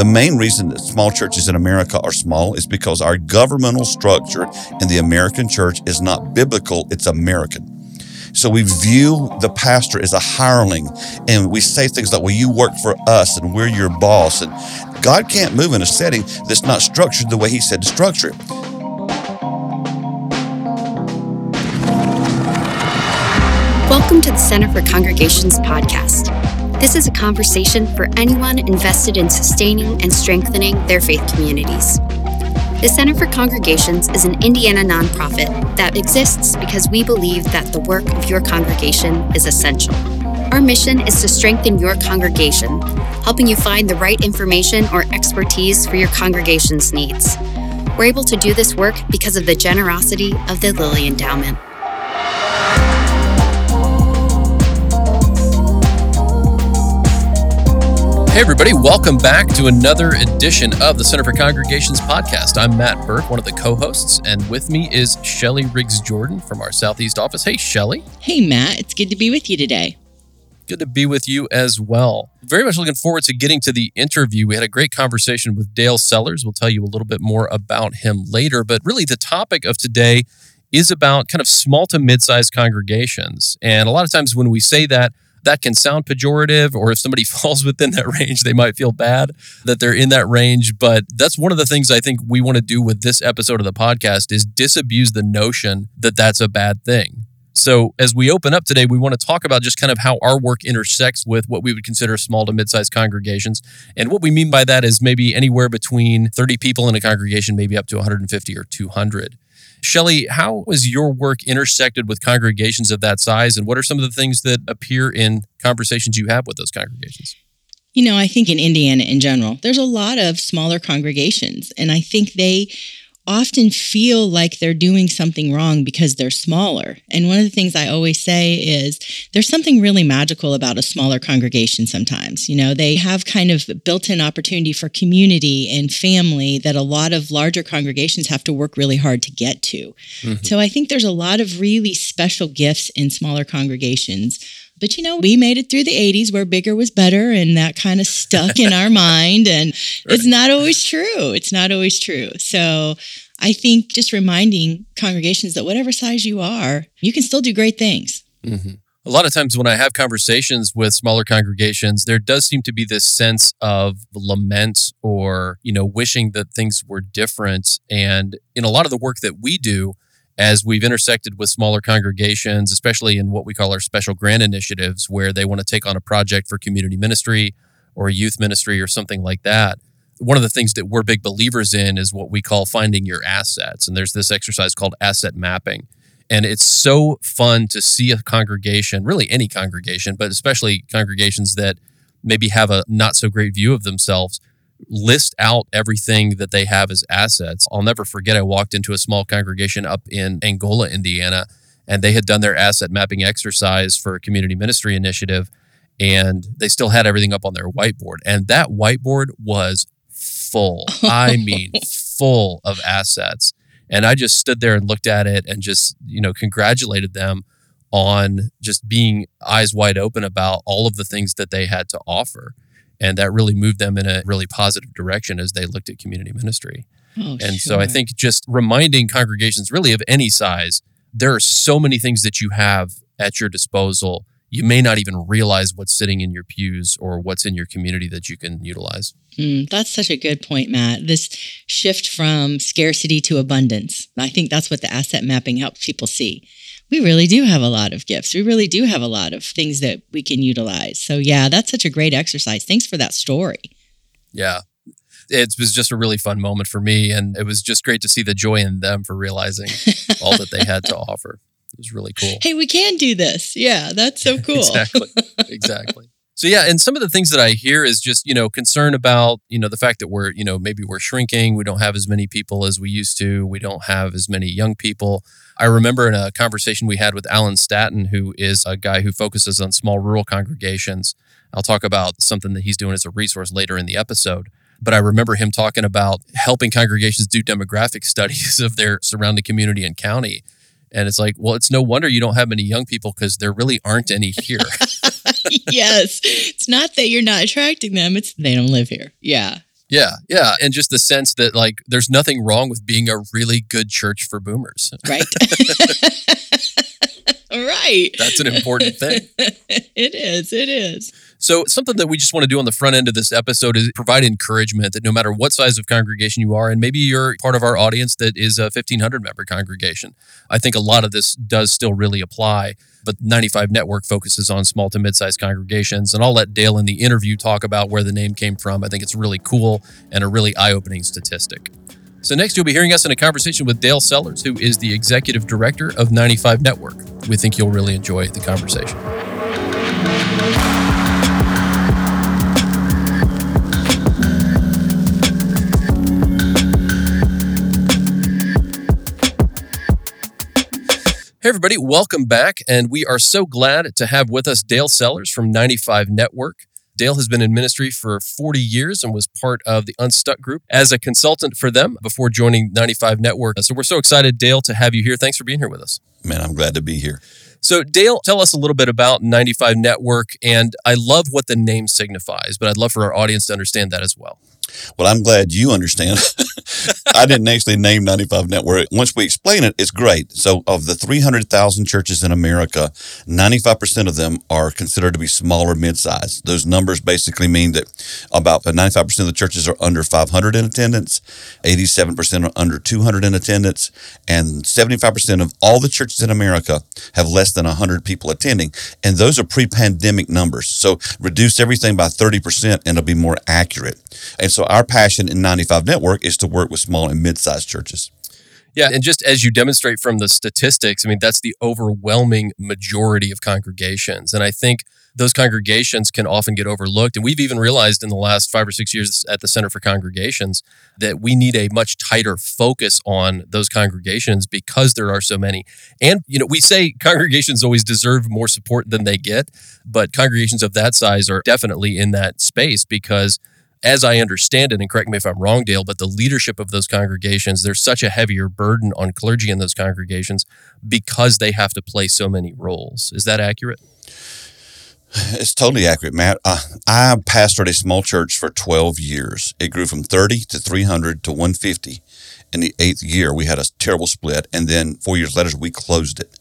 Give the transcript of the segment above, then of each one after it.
The main reason that small churches in America are small is because our governmental structure in the American church is not biblical, it's American. So we view the pastor as a hireling and we say things like, well, you work for us and we're your boss. And God can't move in a setting that's not structured the way He said to structure it. Welcome to the Center for Congregations podcast. This is a conversation for anyone invested in sustaining and strengthening their faith communities. The Center for Congregations is an Indiana nonprofit that exists because we believe that the work of your congregation is essential. Our mission is to strengthen your congregation, helping you find the right information or expertise for your congregation's needs. We're able to do this work because of the generosity of the Lilly Endowment. Hey, everybody, welcome back to another edition of the Center for Congregations podcast. I'm Matt Burke, one of the co hosts, and with me is Shellie Riggs Jordan from our Southeast office. Hey, Shellie. Hey, Matt. It's good to be with you today. Good to be with you as well. Very much looking forward to getting to the interview. We had a great conversation with Dale Sellers. We'll tell you a little bit more about him later, but really the topic of today is about kind of small to mid sized congregations. And a lot of times when we say that, that can sound pejorative, or if somebody falls within that range, they might feel bad that they're in that range. But that's one of the things I think we want to do with this episode of the podcast is disabuse the notion that that's a bad thing. So, as we open up today, we want to talk about just kind of how our work intersects with what we would consider small to mid sized congregations. And what we mean by that is maybe anywhere between 30 people in a congregation, maybe up to 150 or 200. Shellie, how was your work intersected with congregations of that size? And what are some of the things that appear in conversations you have with those congregations? You know, I think in Indiana in general, there's a lot of smaller congregations, and I think they often feel like they're doing something wrong because they're smaller. And one of the things I always say is there's something really magical about a smaller congregation sometimes. You know, they have kind of built in opportunity for community and family that a lot of larger congregations have to work really hard to get to. Mm-hmm. So I think there's a lot of really special gifts in smaller congregations but you know, we made it through the 80s where bigger was better and that kind of stuck in our mind. And right. it's not always true. It's not always true. So I think just reminding congregations that whatever size you are, you can still do great things. Mm-hmm. A lot of times when I have conversations with smaller congregations, there does seem to be this sense of lament or, you know, wishing that things were different. And in a lot of the work that we do, as we've intersected with smaller congregations, especially in what we call our special grant initiatives, where they want to take on a project for community ministry or youth ministry or something like that. One of the things that we're big believers in is what we call finding your assets. And there's this exercise called asset mapping. And it's so fun to see a congregation, really any congregation, but especially congregations that maybe have a not so great view of themselves, list out everything that they have as assets. I'll never forget, I walked into a small congregation up in Angola, Indiana, and they had done their asset mapping exercise for a community ministry initiative. And they still had everything up on their whiteboard. And that whiteboard was full. I mean, full of assets. And I just stood there and looked at it and just, you know, congratulated them on just being eyes wide open about all of the things that they had to offer. And that really moved them in a really positive direction as they looked at community ministry. Oh, and sure. so I think just reminding congregations, really of any size, there are so many things that you have at your disposal. You may not even realize what's sitting in your pews or what's in your community that you can utilize. Mm, that's such a good point, Matt. This shift from scarcity to abundance. I think that's what the asset mapping helps people see we really do have a lot of gifts. We really do have a lot of things that we can utilize. So, yeah, that's such a great exercise. Thanks for that story. Yeah. It was just a really fun moment for me. And it was just great to see the joy in them for realizing all that they had to offer. It was really cool. Hey, we can do this. Yeah, that's so cool. exactly. Exactly. So yeah, and some of the things that I hear is just, you know, concern about, you know, the fact that we're, you know, maybe we're shrinking, we don't have as many people as we used to, we don't have as many young people. I remember in a conversation we had with Alan Stanton, who is a guy who focuses on small rural congregations. I'll talk about something that he's doing as a resource later in the episode. But I remember him talking about helping congregations do demographic studies of their surrounding community and county. And it's like, well, it's no wonder you don't have many young people because there really aren't any here. yes. It's not that you're not attracting them, it's they don't live here. Yeah. Yeah, yeah. And just the sense that like there's nothing wrong with being a really good church for boomers. Right. right. That's an important thing. it is. It is. So, something that we just want to do on the front end of this episode is provide encouragement that no matter what size of congregation you are, and maybe you're part of our audience that is a 1500 member congregation, I think a lot of this does still really apply. But 95 Network focuses on small to mid sized congregations. And I'll let Dale in the interview talk about where the name came from. I think it's really cool and a really eye opening statistic. So, next, you'll be hearing us in a conversation with Dale Sellers, who is the executive director of 95 Network. We think you'll really enjoy the conversation. Hey, everybody, welcome back. And we are so glad to have with us Dale Sellers from 95 Network. Dale has been in ministry for 40 years and was part of the Unstuck group as a consultant for them before joining 95 Network. So we're so excited, Dale, to have you here. Thanks for being here with us. Man, I'm glad to be here. So, Dale, tell us a little bit about 95 Network. And I love what the name signifies, but I'd love for our audience to understand that as well. Well, I'm glad you understand. I didn't actually name 95 Network. Once we explain it, it's great. So, of the 300,000 churches in America, 95% of them are considered to be small or mid sized. Those numbers basically mean that about 95% of the churches are under 500 in attendance, 87% are under 200 in attendance, and 75% of all the churches in America have less than 100 people attending. And those are pre pandemic numbers. So, reduce everything by 30% and it'll be more accurate. And so, our passion in 95 Network is to work with small and mid sized churches. Yeah, and just as you demonstrate from the statistics, I mean, that's the overwhelming majority of congregations. And I think those congregations can often get overlooked. And we've even realized in the last five or six years at the Center for Congregations that we need a much tighter focus on those congregations because there are so many. And, you know, we say congregations always deserve more support than they get, but congregations of that size are definitely in that space because as I understand it, and correct me if I'm wrong, Dale, but the leadership of those congregations, there's such a heavier burden on clergy in those congregations because they have to play so many roles. Is that accurate? It's totally accurate, Matt. Uh, I pastored a small church for 12 years. It grew from 30 to 300 to 150. In the eighth year, we had a terrible split. And then four years later, we closed it.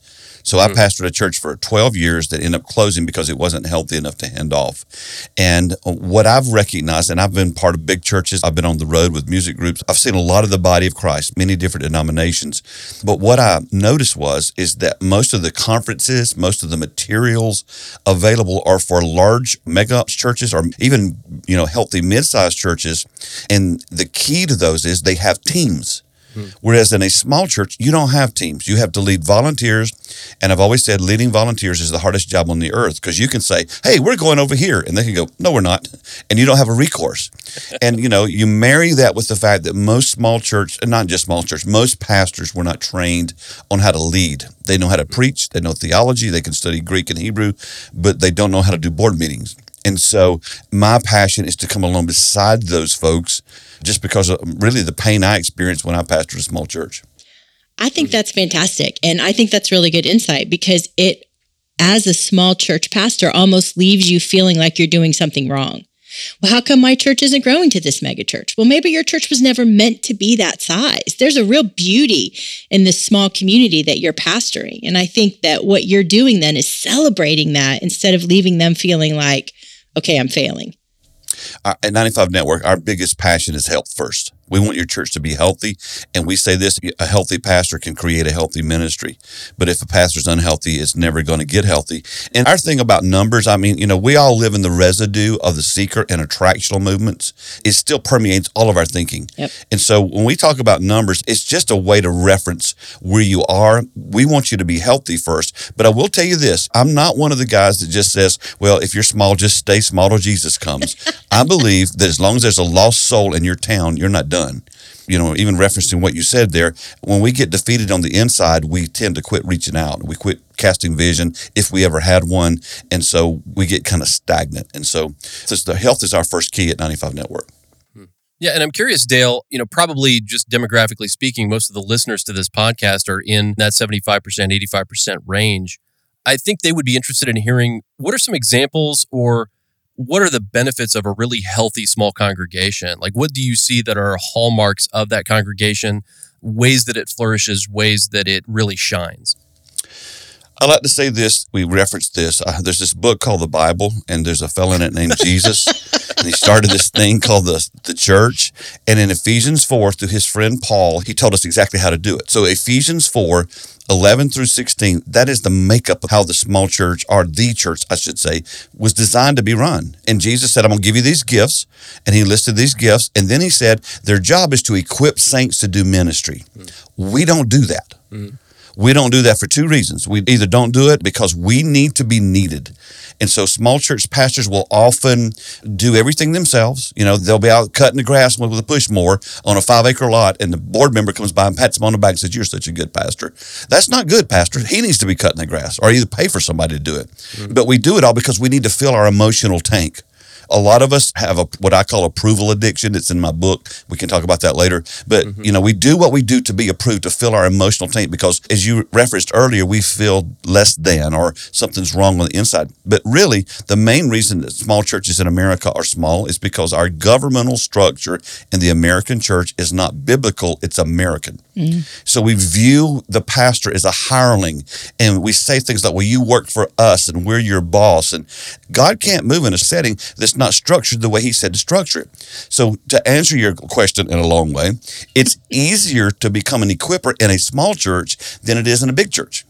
So I mm-hmm. pastored a church for 12 years that ended up closing because it wasn't healthy enough to hand off. And what I've recognized, and I've been part of big churches, I've been on the road with music groups, I've seen a lot of the body of Christ, many different denominations. But what I noticed was is that most of the conferences, most of the materials available are for large mega churches or even, you know, healthy mid-sized churches. And the key to those is they have teams. Whereas in a small church, you don't have teams. You have to lead volunteers. And I've always said leading volunteers is the hardest job on the earth because you can say, hey, we're going over here. And they can go, no, we're not. And you don't have a recourse. and, you know, you marry that with the fact that most small church, and not just small church, most pastors were not trained on how to lead. They know how to preach, they know theology, they can study Greek and Hebrew, but they don't know how to do board meetings. And so my passion is to come along beside those folks just because of really the pain I experienced when I pastored a small church. I think that's fantastic. And I think that's really good insight because it, as a small church pastor, almost leaves you feeling like you're doing something wrong. Well, how come my church isn't growing to this mega church? Well, maybe your church was never meant to be that size. There's a real beauty in this small community that you're pastoring. And I think that what you're doing then is celebrating that instead of leaving them feeling like, okay, I'm failing. At 95 Network, our biggest passion is health first. We want your church to be healthy. And we say this a healthy pastor can create a healthy ministry. But if a pastor's unhealthy, it's never going to get healthy. And our thing about numbers, I mean, you know, we all live in the residue of the seeker and attractional movements. It still permeates all of our thinking. Yep. And so when we talk about numbers, it's just a way to reference where you are. We want you to be healthy first. But I will tell you this I'm not one of the guys that just says, well, if you're small, just stay small till Jesus comes. I believe that as long as there's a lost soul in your town, you're not done done. You know, even referencing what you said there, when we get defeated on the inside, we tend to quit reaching out. We quit casting vision if we ever had one. And so we get kind of stagnant. And so just the health is our first key at 95 Network. Hmm. Yeah, and I'm curious, Dale, you know, probably just demographically speaking, most of the listeners to this podcast are in that 75%, 85% range. I think they would be interested in hearing what are some examples or what are the benefits of a really healthy small congregation? Like, what do you see that are hallmarks of that congregation, ways that it flourishes, ways that it really shines? I like to say this. We referenced this. Uh, there's this book called the Bible, and there's a fellow in it named Jesus, and he started this thing called the the church. And in Ephesians four, through his friend Paul, he told us exactly how to do it. So Ephesians four, 11 through 16, that is the makeup of how the small church, or the church, I should say, was designed to be run. And Jesus said, I'm going to give you these gifts. And he listed these gifts. And then he said, their job is to equip saints to do ministry. Mm. We don't do that. Mm. We don't do that for two reasons. We either don't do it because we need to be needed. And so small church pastors will often do everything themselves. You know, they'll be out cutting the grass with a push mower on a five acre lot, and the board member comes by and pats him on the back and says, You're such a good pastor. That's not good, Pastor. He needs to be cutting the grass or either pay for somebody to do it. Mm-hmm. But we do it all because we need to fill our emotional tank. A lot of us have a what I call approval addiction. It's in my book. We can talk about that later. But mm-hmm. you know, we do what we do to be approved to fill our emotional tank because, as you referenced earlier, we feel less than or something's wrong on the inside. But really, the main reason that small churches in America are small is because our governmental structure in the American church is not biblical. It's American. So we view the pastor as a hireling, and we say things like, "Well, you work for us, and we're your boss." And God can't move in a setting that's not structured the way he said to structure it. So to answer your question in a long way, it's easier to become an equiper in a small church than it is in a big church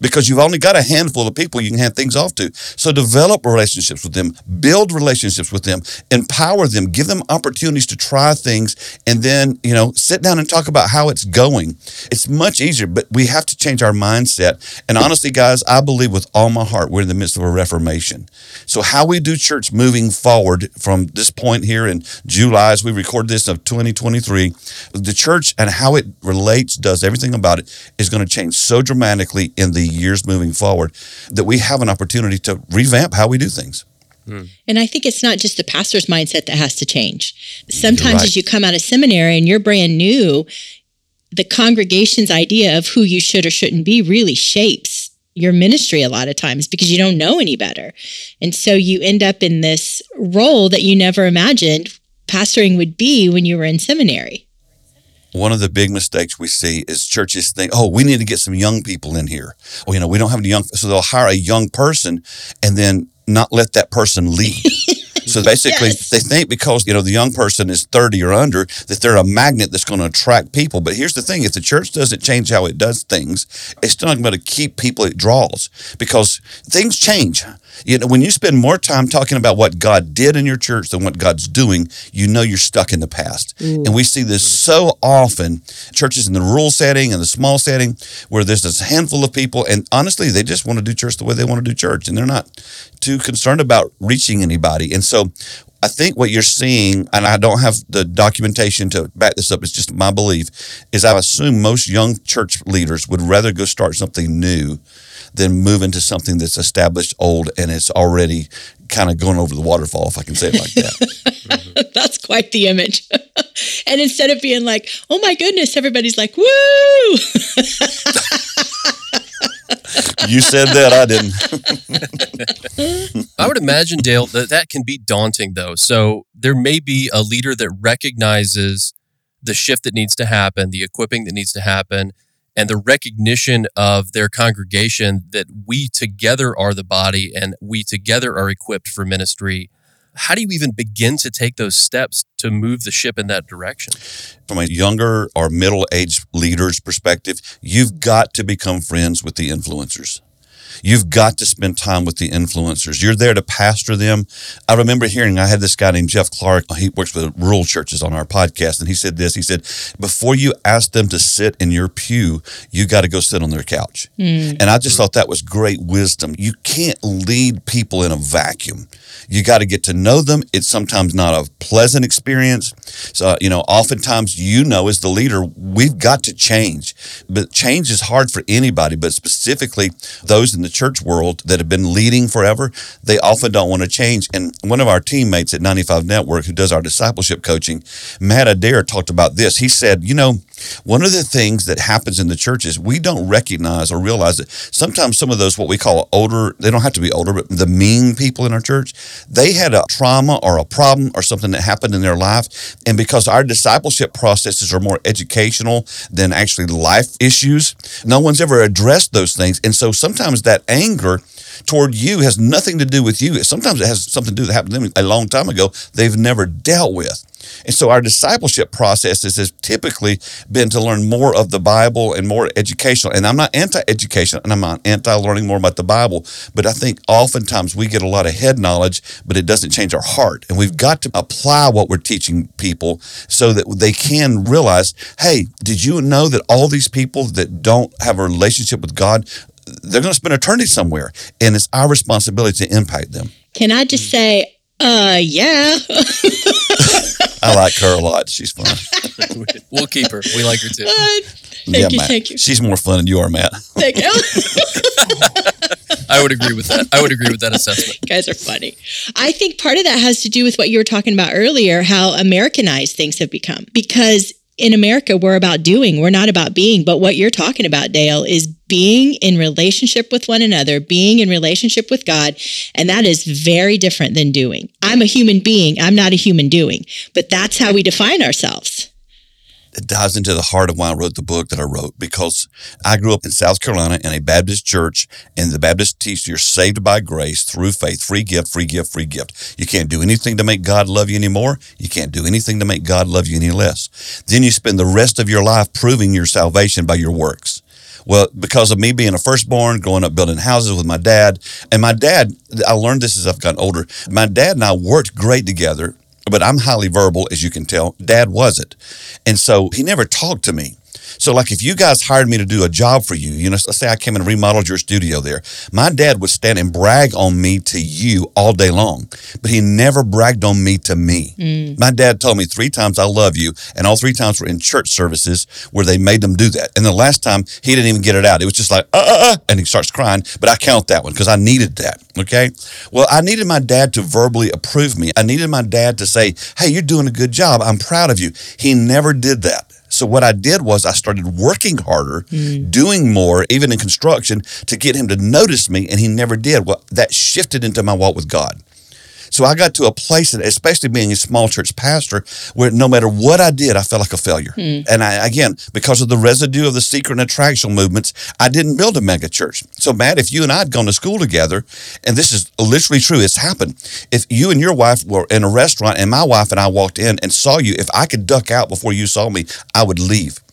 because you've only got a handful of people you can hand things off to. So develop relationships with them, build relationships with them, empower them, give them opportunities to try things, and then, you know, sit down and talk about how it's going. It's much easier, but we have to change our mindset. And honestly, guys, I believe with all my heart we're in the midst of a reformation. So how we do church moving forward from this point here in July as we record this of 2023, the church and how it relates, does everything about it is going to change so dramatically in the years moving forward that we have an opportunity to revamp how we do things. Hmm. And I think it's not just the pastor's mindset that has to change. Sometimes right. as you come out of seminary and you're brand new, the congregation's idea of who you should or shouldn't be really shapes your ministry a lot of times because you don't know any better. And so you end up in this role that you never imagined pastoring would be when you were in seminary one of the big mistakes we see is churches think, oh, we need to get some young people in here. Well, you know, we don't have any young, so they'll hire a young person and then not let that person lead. So basically, yes. they think because you know the young person is thirty or under that they're a magnet that's going to attract people. But here's the thing: if the church doesn't change how it does things, it's not going to keep people it draws because things change. You know, when you spend more time talking about what God did in your church than what God's doing, you know you're stuck in the past. Mm. And we see this so often, churches in the rural setting and the small setting, where there's this handful of people, and honestly, they just want to do church the way they want to do church, and they're not too concerned about reaching anybody. And so I think what you're seeing, and I don't have the documentation to back this up, it's just my belief, is I assume most young church leaders would rather go start something new than move into something that's established, old, and it's already kind of going over the waterfall, if I can say it like that. That's quite the image. and instead of being like, oh my goodness, everybody's like, woo! you said that, I didn't. I would imagine, Dale, that that can be daunting, though. So there may be a leader that recognizes the shift that needs to happen, the equipping that needs to happen, and the recognition of their congregation that we together are the body and we together are equipped for ministry. How do you even begin to take those steps to move the ship in that direction? From a younger or middle aged leader's perspective, you've got to become friends with the influencers. You've got to spend time with the influencers. You're there to pastor them. I remember hearing, I had this guy named Jeff Clark. He works with rural churches on our podcast. And he said this He said, Before you ask them to sit in your pew, you got to go sit on their couch. Mm. And I just thought that was great wisdom. You can't lead people in a vacuum. You got to get to know them. It's sometimes not a pleasant experience. So, you know, oftentimes you know as the leader, we've got to change. But change is hard for anybody, but specifically those in the church world that have been leading forever, they often don't want to change. And one of our teammates at 95 Network who does our discipleship coaching, Matt Adair, talked about this. He said, you know, One of the things that happens in the church is we don't recognize or realize that sometimes some of those, what we call older, they don't have to be older, but the mean people in our church, they had a trauma or a problem or something that happened in their life. And because our discipleship processes are more educational than actually life issues, no one's ever addressed those things. And so sometimes that anger, toward you has nothing to do with you. Sometimes it has something to do that happened to them a long time ago they've never dealt with. And so our discipleship processes has typically been to learn more of the Bible and more educational. And I'm not anti-education and I'm not anti-learning more about the Bible, but I think oftentimes we get a lot of head knowledge, but it doesn't change our heart. And we've got to apply what we're teaching people so that they can realize, hey, did you know that all these people that don't have a relationship with God, they're going to spend eternity somewhere, and it's our responsibility to impact them. Can I just say, uh, yeah. I like her a lot. She's fun. we'll keep her. We like her too. Uh, thank yeah, you. Matt. Thank you. She's more fun than you are, Matt. Thank you. I would agree with that. I would agree with that assessment. You guys are funny. I think part of that has to do with what you were talking about earlier, how Americanized things have become. Because in America, we're about doing, we're not about being. But what you're talking about, Dale, is being in relationship with one another, being in relationship with God. And that is very different than doing. I'm a human being, I'm not a human doing. But that's how we define ourselves it dives into the heart of why I wrote the book that I wrote because I grew up in South Carolina in a Baptist church, and the Baptist teach you're saved by grace through faith, free gift, free gift, free gift. You can't do anything to make God love you anymore. You can't do anything to make God love you any less. Then you spend the rest of your life proving your salvation by your works. Well, because of me being a firstborn, growing up building houses with my dad, and my dad, I learned this as I've gotten older. My dad and I worked great together but I'm highly verbal, as you can tell. Dad wasn't. And so he never talked to me. So, like, if you guys hired me to do a job for you, you know, let's say I came and remodeled your studio there, my dad would stand and brag on me to you all day long, but he never bragged on me to me. Mm. My dad told me three times, I love you. And all three times were in church services where they made them do that. And the last time, he didn't even get it out. It was just like, uh, uh, uh, and he starts crying. But I count that one because I needed that. Okay. Well, I needed my dad to verbally approve me. I needed my dad to say, hey, you're doing a good job. I'm proud of you. He never did that. So what I did was I started working harder, mm. doing more, even in construction, to get him to notice me, and he never did. Well, that shifted into my walk with God. So I got to a place, especially being a small church pastor, where no matter what I did, I felt like a failure. Mm. And I, again, because of the residue of the seeker and attractional movements, I didn't build a mega church. So, Matt, if you and I had gone to school together, and this is literally true, it's happened. If you and your wife were in a restaurant and my wife and I walked in and saw you, if I could duck out before you saw me, I would leave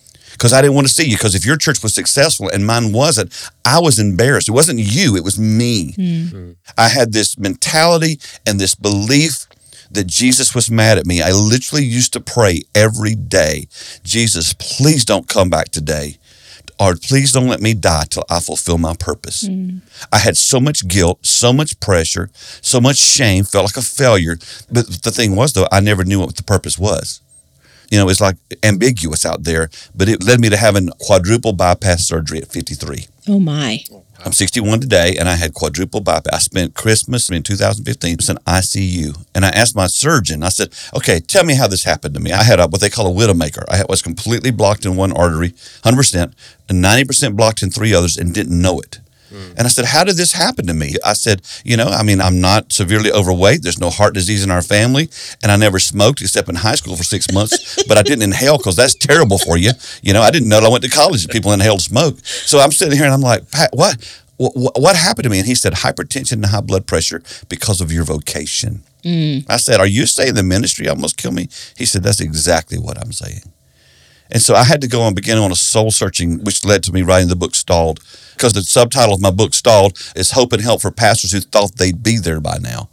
because I didn't want to see you. Because if your church was successful and mine wasn't, I was embarrassed. It wasn't you, it was me. Mm. I had this mentality and this belief that Jesus was mad at me. I literally used to pray every day Jesus, please don't come back today. Or please don't let me die till I fulfill my purpose. Mm. I had so much guilt, so much pressure, so much shame, felt like a failure. But the thing was, though, I never knew what the purpose was you know, it's like ambiguous out there, but it led me to having quadruple bypass surgery at 53. Oh my. I'm 61 today, and I had quadruple bypass. I spent Christmas in 2015 in ICU, and I asked my surgeon. I said, "Okay, tell me how this happened to me." I had a, what they call a widowmaker. I was completely blocked in one artery, 100 percent, and 90 percent blocked in three others, and didn't know it. Mm. And I said, How did this happen to me? I said, You know, I mean, I'm not severely overweight. There's no heart disease in our family. And I never smoked except in high school for six months, but I didn't inhale because that's terrible for you. You know, I didn't know I went to college and people inhaled smoke. So I'm sitting here and I'm like, Pat, what? What, what happened to me? And he said, hypertension and high blood pressure because of your vocation. Mm. I said, Are you saying the ministry almost killed me? He said, That's exactly what I'm saying. And so I had to go and begin on a soul searching, which led to me writing the book Stalled. Because the subtitle of my book, Stalled, is Hope and Help for Pastors Who Thought They'd Be There by Now.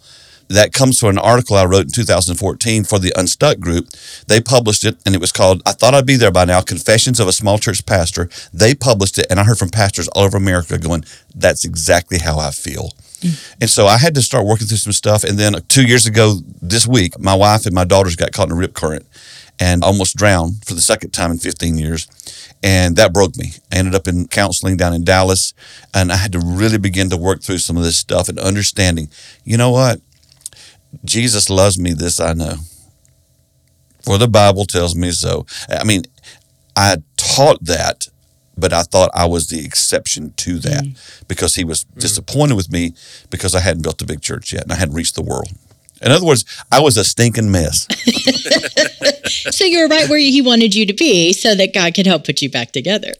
That comes from an article I wrote in 2014 for the Unstuck group. They published it, and it was called I Thought I'd Be There by Now Confessions of a Small Church Pastor. They published it, and I heard from pastors all over America going, That's exactly how I feel. Mm. And so I had to start working through some stuff. And then two years ago, this week, my wife and my daughters got caught in a rip current and almost drowned for the second time in 15 years. And that broke me. I ended up in counseling down in Dallas, and I had to really begin to work through some of this stuff and understanding, you know what? Jesus loves me, this I know. For the Bible tells me so. I mean, I taught that, but I thought I was the exception to that mm. because he was mm. disappointed with me because I hadn't built a big church yet and I hadn't reached the world. In other words, I was a stinking mess. So you were right where he wanted you to be so that God could help put you back together.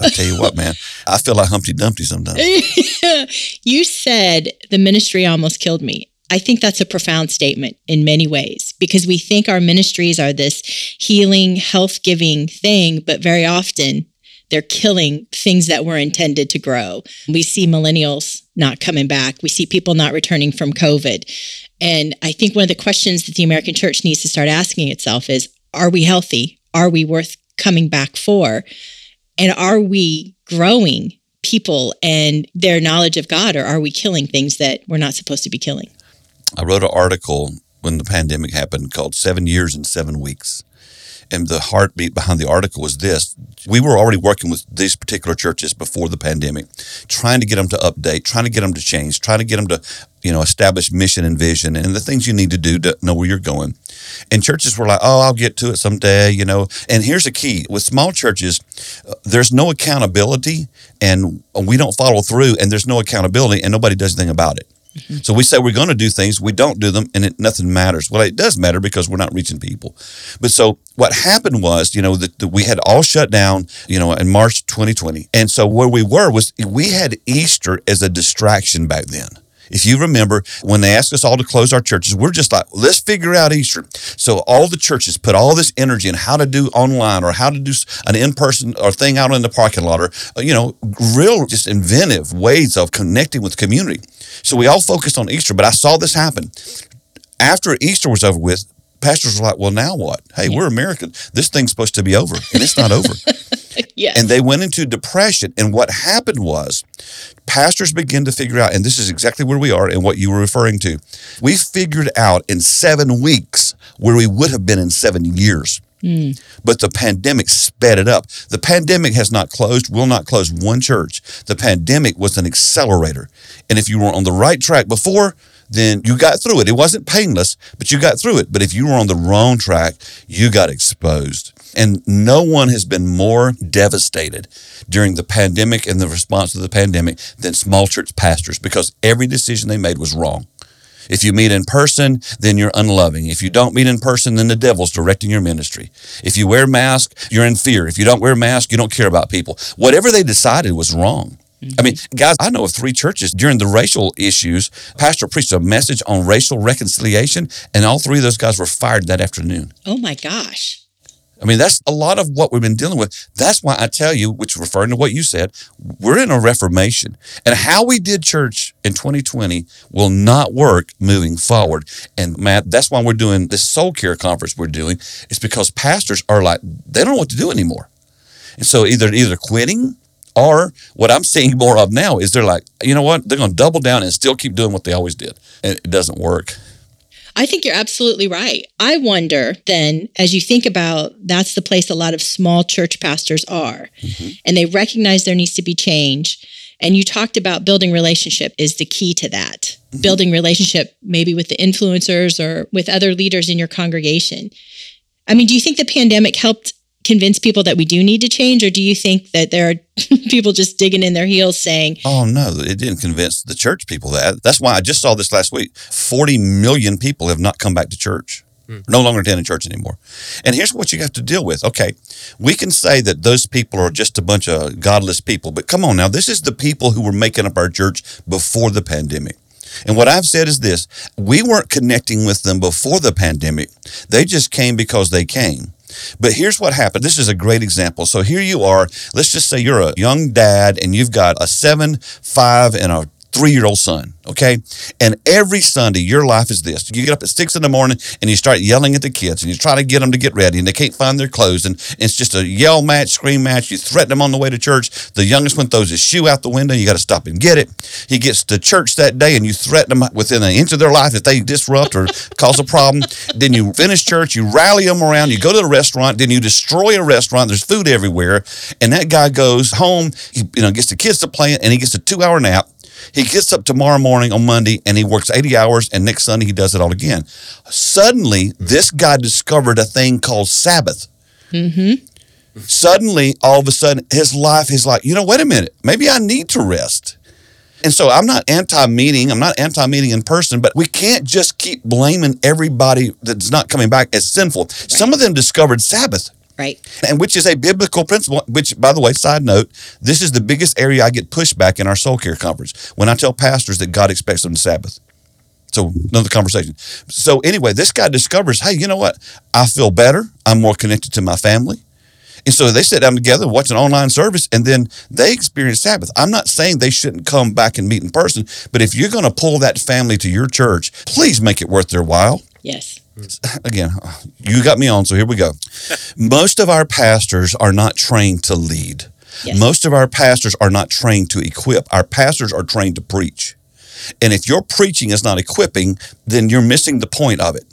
I tell you what, man, I feel like Humpty Dumpty sometimes. you said the ministry almost killed me. I think that's a profound statement in many ways because we think our ministries are this healing, health giving thing, but very often they're killing things that were intended to grow. We see millennials not coming back, we see people not returning from COVID. And I think one of the questions that the American church needs to start asking itself is Are we healthy? Are we worth coming back for? And are we growing people and their knowledge of God, or are we killing things that we're not supposed to be killing? I wrote an article when the pandemic happened called Seven Years and Seven Weeks. And the heartbeat behind the article was this. We were already working with these particular churches before the pandemic, trying to get them to update, trying to get them to change, trying to get them to, you know, establish mission and vision and the things you need to do to know where you're going. And churches were like, oh, I'll get to it someday, you know. And here's the key with small churches, uh, there's no accountability and we don't follow through and there's no accountability and nobody does anything about it. So we say we're going to do things, we don't do them, and it, nothing matters. Well, it does matter because we're not reaching people. But so what happened was, you know, that we had all shut down, you know, in March 2020, and so where we were was we had Easter as a distraction back then. If you remember, when they asked us all to close our churches, we're just like, let's figure out Easter. So all the churches put all this energy in how to do online or how to do an in-person or thing out in the parking lot or, uh, you know, real just inventive ways of connecting with community. So we all focused on Easter, but I saw this happen. After Easter was over with, pastors were like, well, now what? Hey, we're American. This thing's supposed to be over, and it's not over. Yes. And they went into depression. And what happened was pastors began to figure out, and this is exactly where we are and what you were referring to. We figured out in seven weeks where we would have been in seven years. Hmm. But the pandemic sped it up. The pandemic has not closed, will not close one church. The pandemic was an accelerator. And if you were on the right track before, then you got through it. It wasn't painless, but you got through it. But if you were on the wrong track, you got exposed. And no one has been more devastated during the pandemic and the response to the pandemic than small church pastors because every decision they made was wrong. If you meet in person, then you're unloving. If you don't meet in person, then the devil's directing your ministry. If you wear mask, you're in fear. If you don't wear mask, you don't care about people. Whatever they decided was wrong. I mean, guys, I know of three churches during the racial issues. Pastor preached a message on racial reconciliation, and all three of those guys were fired that afternoon. oh my gosh. I mean, that's a lot of what we've been dealing with. That's why I tell you, which referring to what you said, we're in a reformation. And how we did church in 2020 will not work moving forward. And Matt, that's why we're doing this soul care conference we're doing. It's because pastors are like, they don't know what to do anymore. And so either either quitting or what I'm seeing more of now is they're like, you know what? They're going to double down and still keep doing what they always did. And it doesn't work. I think you're absolutely right. I wonder then, as you think about that's the place a lot of small church pastors are, mm-hmm. and they recognize there needs to be change. And you talked about building relationship is the key to that. Mm-hmm. Building relationship maybe with the influencers or with other leaders in your congregation. I mean, do you think the pandemic helped convince people that we do need to change, or do you think that there are people just digging in their heels saying, Oh no, it didn't convince the church people that. That's why I just saw this last week. 40 million people have not come back to church. Hmm. No longer attending church anymore. And here's what you have to deal with. Okay, we can say that those people are just a bunch of godless people, but come on now, this is the people who were making up our church before the pandemic. And what I've said is this we weren't connecting with them before the pandemic, they just came because they came. But here's what happened. This is a great example. So here you are. Let's just say you're a young dad and you've got a seven, five, and a three year old son. Okay. And every Sunday, your life is this. You get up at six in the morning and you start yelling at the kids and you try to get them to get ready and they can't find their clothes. And it's just a yell match, scream match. You threaten them on the way to church. The youngest one throws his shoe out the window. You got to stop and get it. He gets to church that day and you threaten them within an inch of their life if they disrupt or cause a problem. Then you finish church, you rally them around, you go to the restaurant, then you destroy a restaurant. There's food everywhere. And that guy goes home, he you know, gets the kids to play it and he gets a two hour nap. He gets up tomorrow morning on Monday and he works 80 hours, and next Sunday he does it all again. Suddenly, this guy discovered a thing called Sabbath. mm-hmm, Suddenly, all of a sudden, his life is like, you know, wait a minute, maybe I need to rest. And so I'm not anti meeting, I'm not anti meeting in person, but we can't just keep blaming everybody that's not coming back as sinful. Right. Some of them discovered Sabbath. Right. And which is a biblical principle, which, by the way, side note, this is the biggest area I get pushback in our soul care conference when I tell pastors that God expects them to Sabbath. So another conversation. So anyway, this guy discovers, hey, you know what? I feel better. I'm more connected to my family. And so they sit down together, watch an online service, and then they experience Sabbath. I'm not saying they shouldn't come back and meet in person, but if you're going to pull that family to your church, please make it worth their while. Yes. Again, you got me on, so here we go. Most of our pastors are not trained to lead. Yes. Most of our pastors are not trained to equip. Our pastors are trained to preach. And if your preaching is not equipping, then you're missing the point of it.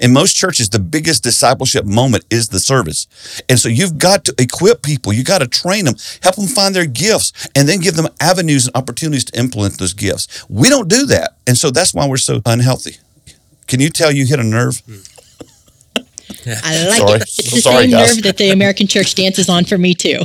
In most churches, the biggest discipleship moment is the service. And so you've got to equip people, you got to train them, help them find their gifts, and then give them avenues and opportunities to implement those gifts. We don't do that. And so that's why we're so unhealthy. Can you tell you hit a nerve? Hmm. I like Sorry. it. It's the Sorry, same guys. nerve that the American church dances on for me too.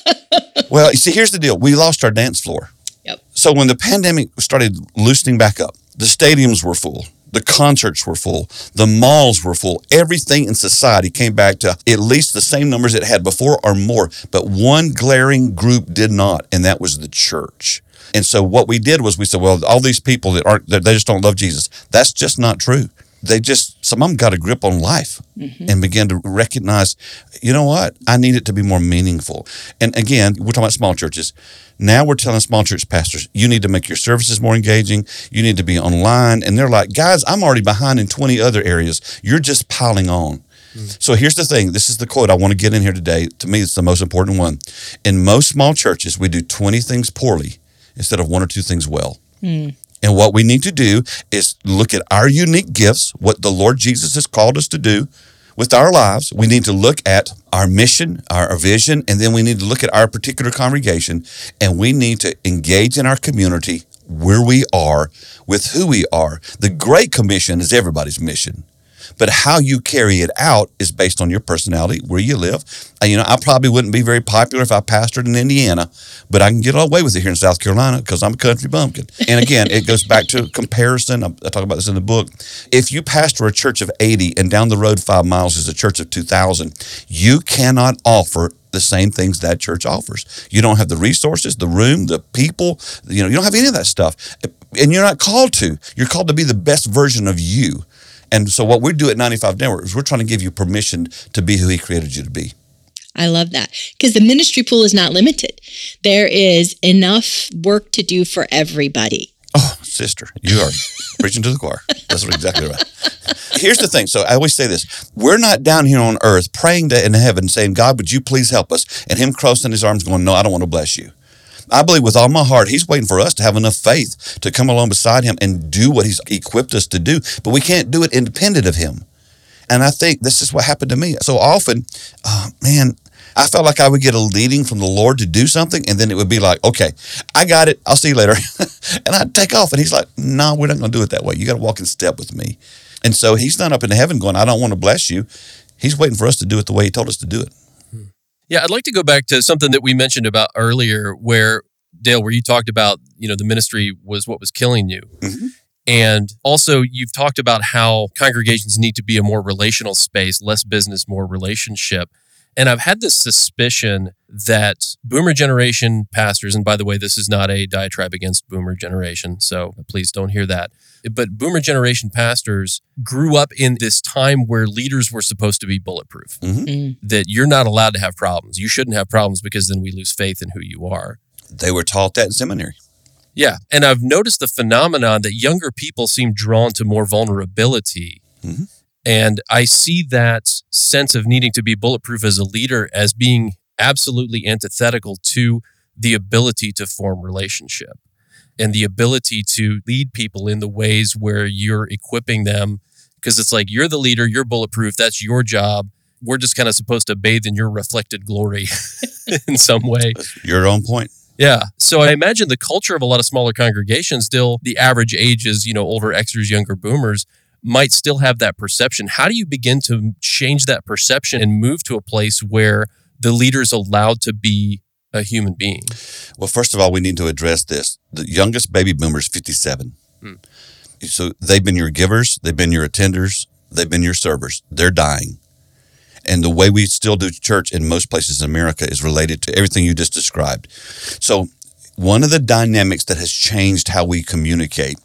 well, you see, here's the deal. We lost our dance floor. Yep. So when the pandemic started loosening back up, the stadiums were full. The concerts were full. The malls were full. Everything in society came back to at least the same numbers it had before or more. But one glaring group did not, and that was the church. And so what we did was we said, well, all these people that aren't, they just don't love Jesus. That's just not true. They just, some of them got a grip on life mm-hmm. and began to recognize, you know what? I need it to be more meaningful. And again, we're talking about small churches now we're telling small church pastors, you need to make your services more engaging. You need to be online. And they're like, guys, I'm already behind in 20 other areas. You're just piling on. Mm. So here's the thing. This is the quote I want to get in here today. To me, it's the most important one. In most small churches, we do 20 things poorly instead of one or two things well. Mm. And what we need to do is look at our unique gifts, what the Lord Jesus has called us to do, with our lives, we need to look at our mission, our vision, and then we need to look at our particular congregation and we need to engage in our community where we are with who we are. The Great Commission is everybody's mission. But how you carry it out is based on your personality, where you live. And, you know, I probably wouldn't be very popular if I pastored in Indiana, but I can get away with it here in South Carolina because I'm a country bumpkin. And again, it goes back to comparison. I, I talk about this in the book. If you pastor a church of 80 and down the road five miles is a church of 2,000, you cannot offer the same things that church offers. You don't have the resources, the room, the people, you know, you don't have any of that stuff. And you're not called to. You're called to be the best version of you. And so what we do at 95 Network is we're trying to give you permission to be who he created you to be. I love that because the ministry pool is not limited. There is enough work to do for everybody. Oh, sister, you are preaching to the choir. That's exactly right. Here's the thing. So I always say this: we're not down here on earth praying to in heaven, saying, "God, would you please help us?" And Him crossing His arms, going, "No, I don't want to bless you." I believe with all my heart, He's waiting for us to have enough faith to come along beside Him and do what He's equipped us to do. But we can't do it independent of Him. And I think this is what happened to me. So often, uh, man, I felt like I would get a leading from the Lord to do something, and then it would be like, okay, I got it. I'll see you later. and I'd take off. And He's like, no, we're not going to do it that way. You got to walk in step with me. And so He's not up in heaven going, I don't want to bless you. He's waiting for us to do it the way He told us to do it. Yeah, I'd like to go back to something that we mentioned about earlier, where Dale, where you talked about you know the ministry was what was killing you, mm-hmm. and also you've talked about how congregations need to be a more relational space, less business, more relationship. And I've had this suspicion that boomer generation pastors, and by the way, this is not a diatribe against boomer generation, so please don't hear that. But boomer generation pastors grew up in this time where leaders were supposed to be bulletproof, mm-hmm. mm-hmm. that you're not allowed to have problems. You shouldn't have problems because then we lose faith in who you are. They were taught that in seminary. Yeah. And I've noticed the phenomenon that younger people seem drawn to more vulnerability. Mm-hmm. And I see that sense of needing to be bulletproof as a leader as being absolutely antithetical to the ability to form relationship and the ability to lead people in the ways where you're equipping them because it's like you're the leader, you're bulletproof, that's your job. We're just kind of supposed to bathe in your reflected glory in some way. Your own point. Yeah. So I imagine the culture of a lot of smaller congregations still the average age is, you know, older Xers, younger boomers might still have that perception. How do you begin to change that perception and move to a place where the leader is allowed to be a human being? Well, first of all, we need to address this. The youngest baby boomer is 57. Hmm. So they've been your givers, they've been your attenders, they've been your servers. They're dying. And the way we still do church in most places in America is related to everything you just described. So, one of the dynamics that has changed how we communicate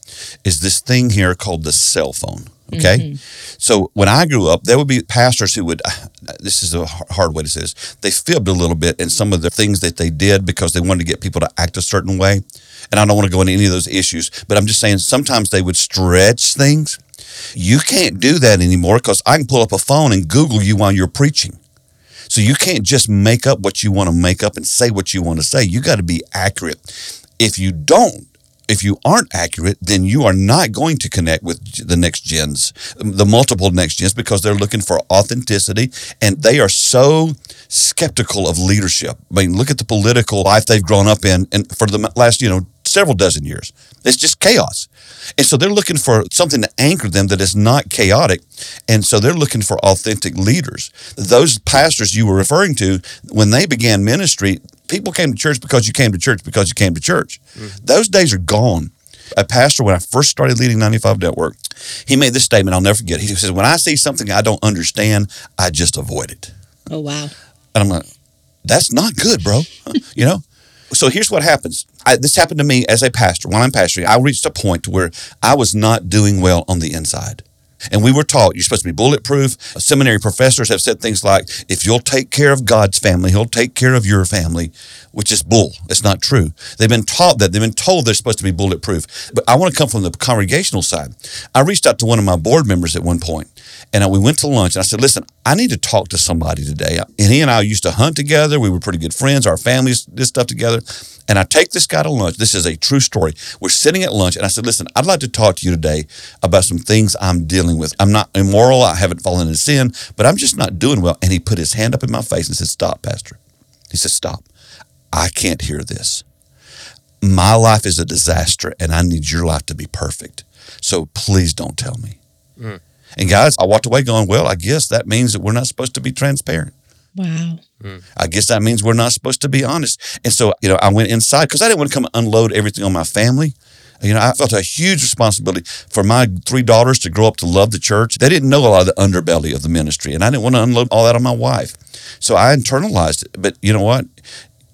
is this thing here called the cell phone. Okay. Mm-hmm. So when I grew up, there would be pastors who would, uh, this is a hard way to say this, they fibbed a little bit in some of the things that they did because they wanted to get people to act a certain way. And I don't want to go into any of those issues, but I'm just saying sometimes they would stretch things. You can't do that anymore because I can pull up a phone and Google you while you're preaching. So you can't just make up what you want to make up and say what you want to say. You got to be accurate. If you don't, if you aren't accurate, then you are not going to connect with the next gens, the multiple next gens, because they're looking for authenticity and they are so skeptical of leadership. I mean, look at the political life they've grown up in, and for the last, you know, several dozen years, it's just chaos. And so they're looking for something to anchor them that is not chaotic. And so they're looking for authentic leaders. Those pastors you were referring to, when they began ministry, people came to church because you came to church because you came to church. Mm-hmm. Those days are gone. A pastor, when I first started leading 95 Network, he made this statement I'll never forget. He says, When I see something I don't understand, I just avoid it. Oh, wow. And I'm like, That's not good, bro. you know? So here's what happens. I, this happened to me as a pastor. When I'm pastoring, I reached a point where I was not doing well on the inside. And we were taught you're supposed to be bulletproof. Uh, seminary professors have said things like, if you'll take care of God's family, he'll take care of your family, which is bull. It's not true. They've been taught that. They've been told they're supposed to be bulletproof. But I want to come from the congregational side. I reached out to one of my board members at one point, and we went to lunch, and I said, listen, I need to talk to somebody today. And he and I used to hunt together. We were pretty good friends. Our families did stuff together. And I take this guy to lunch. This is a true story. We're sitting at lunch, and I said, Listen, I'd like to talk to you today about some things I'm dealing with. I'm not immoral. I haven't fallen into sin, but I'm just not doing well. And he put his hand up in my face and said, Stop, Pastor. He said, Stop. I can't hear this. My life is a disaster, and I need your life to be perfect. So please don't tell me. Mm. And guys, I walked away going, Well, I guess that means that we're not supposed to be transparent. Wow. Hmm. I guess that means we're not supposed to be honest. And so, you know, I went inside because I didn't want to come unload everything on my family. You know, I felt a huge responsibility for my three daughters to grow up to love the church. They didn't know a lot of the underbelly of the ministry, and I didn't want to unload all that on my wife. So I internalized it. But you know what?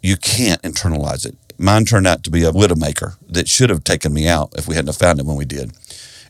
You can't internalize it. Mine turned out to be a widowmaker that should have taken me out if we hadn't found it when we did.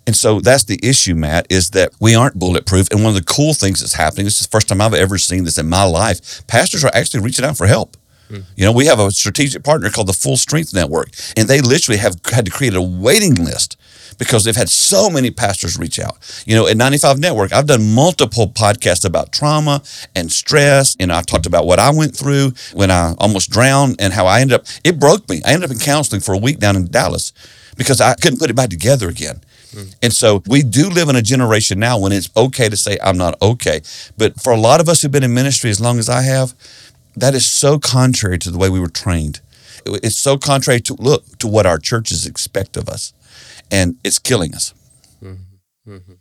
And so that's the issue, Matt, is that we aren't bulletproof. And one of the cool things that's happening, this is the first time I've ever seen this in my life, pastors are actually reaching out for help. Hmm. You know, we have a strategic partner called the Full Strength Network, and they literally have had to create a waiting list because they've had so many pastors reach out. You know, at 95 Network, I've done multiple podcasts about trauma and stress, and I talked about what I went through when I almost drowned and how I ended up, it broke me. I ended up in counseling for a week down in Dallas because I couldn't put it back together again. Mm. And so we do live in a generation now when it's okay to say, I'm not okay. But for a lot of us who've been in ministry as long as I have, that is so contrary to the way we were trained. It's so contrary to look to what our churches expect of us, and it's killing us. Mm-hmm. Mm-hmm.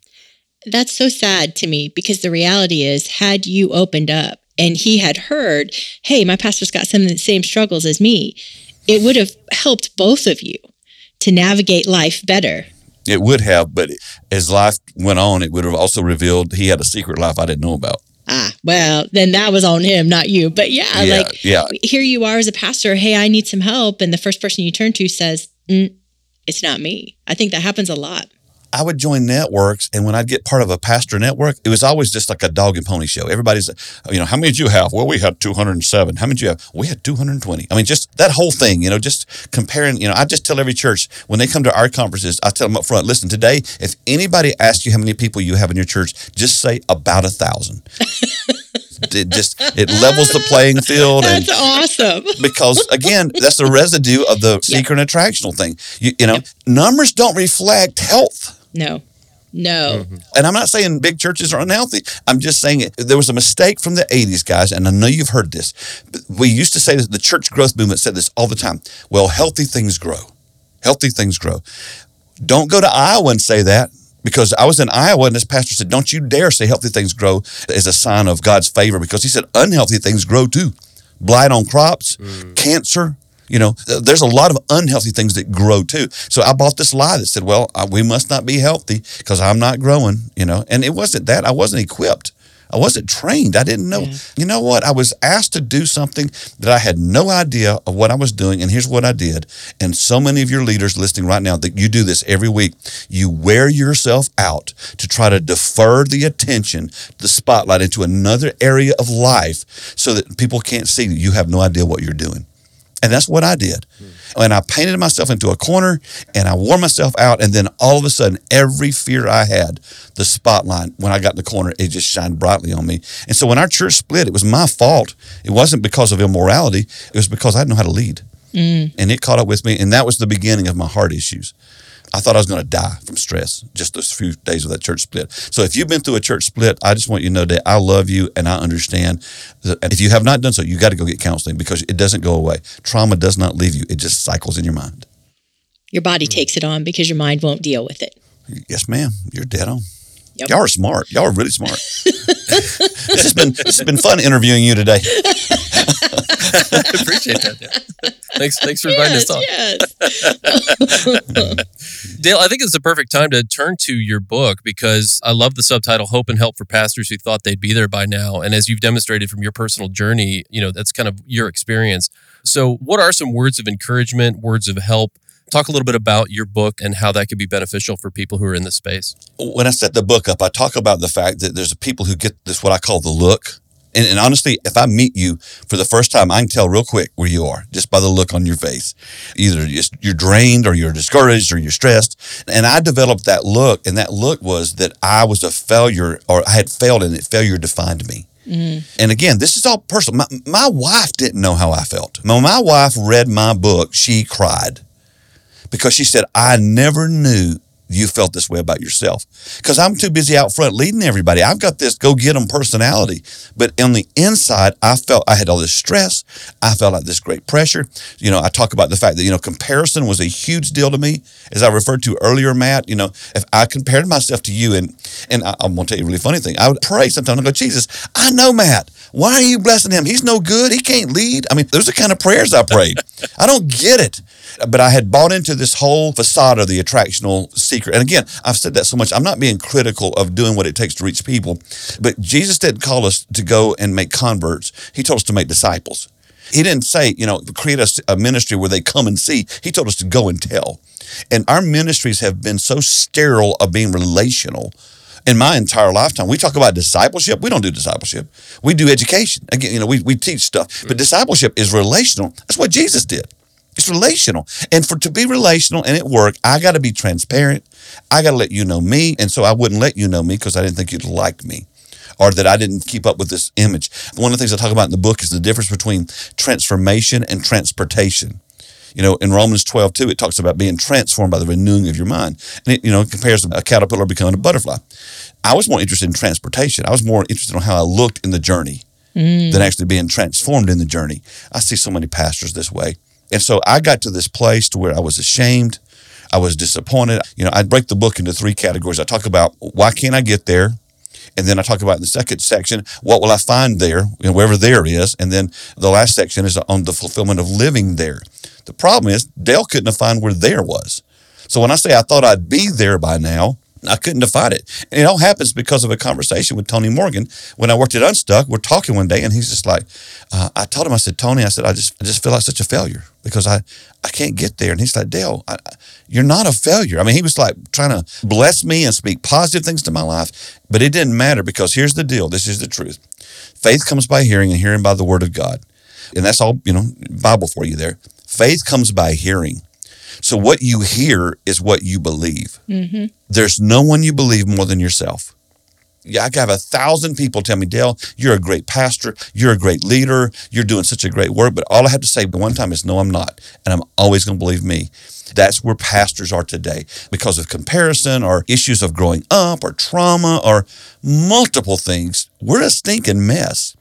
That's so sad to me because the reality is, had you opened up and he had heard, hey, my pastor's got some of the same struggles as me, it would have helped both of you to navigate life better it would have, but as life went on, it would have also revealed he had a secret life I didn't know about. Ah, well, then that was on him, not you. But yeah, yeah like yeah. here you are as a pastor. Hey, I need some help, and the first person you turn to says, mm, "It's not me." I think that happens a lot. I would join networks, and when I'd get part of a pastor network, it was always just like a dog and pony show. Everybody's, you know, how many did you have? Well, we had 207. How many did you have? We had 220. I mean, just that whole thing, you know, just comparing, you know, I just tell every church when they come to our conferences, I tell them up front, listen, today, if anybody asks you how many people you have in your church, just say about a thousand. it just it levels the playing field. That's awesome. because again, that's the residue of the seeker yep. and attractional thing. You, you know, yep. numbers don't reflect health. No. No. Mm-hmm. And I'm not saying big churches are unhealthy. I'm just saying it, there was a mistake from the 80s, guys, and I know you've heard this. We used to say that the church growth movement said this all the time. Well, healthy things grow. Healthy things grow. Don't go to Iowa and say that. because I was in Iowa and this pastor said, Don't you dare say healthy things grow as a sign of God's favor because he said unhealthy things grow too. Blight on crops, mm. cancer. You know, there's a lot of unhealthy things that grow too. So I bought this lie that said, well, we must not be healthy because I'm not growing, you know, and it wasn't that. I wasn't equipped. I wasn't trained. I didn't know. Yeah. You know what? I was asked to do something that I had no idea of what I was doing. And here's what I did. And so many of your leaders listening right now that you do this every week. You wear yourself out to try to defer the attention, the spotlight into another area of life so that people can't see that you have no idea what you're doing. And that's what I did. Mm. And I painted myself into a corner and I wore myself out. And then all of a sudden, every fear I had, the spotlight, when I got in the corner, it just shined brightly on me. And so when our church split, it was my fault. It wasn't because of immorality, it was because I didn't know how to lead. Mm. And it caught up with me. And that was the beginning of my heart issues. I thought I was going to die from stress just those few days of that church split. So if you've been through a church split, I just want you to know that I love you and I understand. And if you have not done so, you got to go get counseling because it doesn't go away. Trauma does not leave you; it just cycles in your mind. Your body takes it on because your mind won't deal with it. Yes, ma'am. You're dead on. Yep. Y'all are smart. Y'all are really smart. this has been this has been fun interviewing you today. I appreciate that. Yeah. Thanks, thanks for inviting yes, us on. Yes. Dale, I think it's the perfect time to turn to your book because I love the subtitle "Hope and Help for Pastors Who Thought They'd Be There by Now." And as you've demonstrated from your personal journey, you know that's kind of your experience. So, what are some words of encouragement, words of help? Talk a little bit about your book and how that could be beneficial for people who are in this space. When I set the book up, I talk about the fact that there's people who get this, what I call the look. And, and, honestly, if I meet you for the first time, I can tell real quick where you are just by the look on your face. Either you're drained or you're discouraged or you're stressed. And I developed that look, and that look was that I was a failure or I had failed and that failure defined me. Mm-hmm. And again, this is all personal. My, my wife didn't know how I felt. When my wife read my book, she cried because she said, I never knew you felt this way about yourself. Because I'm too busy out front leading everybody. I've got this go get them personality. But on the inside, I felt I had all this stress. I felt like this great pressure. You know, I talk about the fact that, you know, comparison was a huge deal to me. As I referred to earlier, Matt, you know, if I compared myself to you and and I, am gonna tell you a really funny thing. I would pray sometimes and go, Jesus, I know Matt. Why are you blessing him? He's no good. He can't lead. I mean, those are the kind of prayers I prayed. I don't get it. But I had bought into this whole facade of the attractional secret. And again, I've said that so much. I'm not being critical of doing what it takes to reach people, but Jesus didn't call us to go and make converts. He told us to make disciples. He didn't say, you know, create a, a ministry where they come and see. He told us to go and tell. And our ministries have been so sterile of being relational in my entire lifetime. We talk about discipleship. We don't do discipleship. We do education. Again, you know, we, we teach stuff. But mm-hmm. discipleship is relational. That's what Jesus did. It's relational. And for to be relational and it work, I got to be transparent. I got to let you know me. And so I wouldn't let you know me because I didn't think you'd like me or that I didn't keep up with this image. One of the things I talk about in the book is the difference between transformation and transportation. You know, in Romans 12, 2, it talks about being transformed by the renewing of your mind. And it, you know, it compares a caterpillar becoming a butterfly. I was more interested in transportation. I was more interested in how I looked in the journey mm. than actually being transformed in the journey. I see so many pastors this way. And so I got to this place to where I was ashamed. I was disappointed. You know, I break the book into three categories. I talk about why can't I get there? And then I talk about in the second section, what will I find there, you know, wherever there is. And then the last section is on the fulfillment of living there. The problem is Dale couldn't found where there was. So when I say I thought I'd be there by now, I couldn't define it. And it all happens because of a conversation with Tony Morgan. When I worked at Unstuck, we're talking one day, and he's just like, uh, I told him, I said, Tony, I said, I just, I just feel like such a failure because I, I can't get there. And he's like, Dale, I, you're not a failure. I mean, he was like trying to bless me and speak positive things to my life, but it didn't matter because here's the deal. This is the truth. Faith comes by hearing, and hearing by the word of God. And that's all, you know, Bible for you there. Faith comes by hearing. So what you hear is what you believe. Mm-hmm. There's no one you believe more than yourself. Yeah, I have a thousand people tell me, Dale, you're a great pastor, you're a great leader, you're doing such a great work. But all I have to say one time is, no, I'm not. And I'm always going to believe me. That's where pastors are today because of comparison or issues of growing up or trauma or multiple things. We're a stinking mess.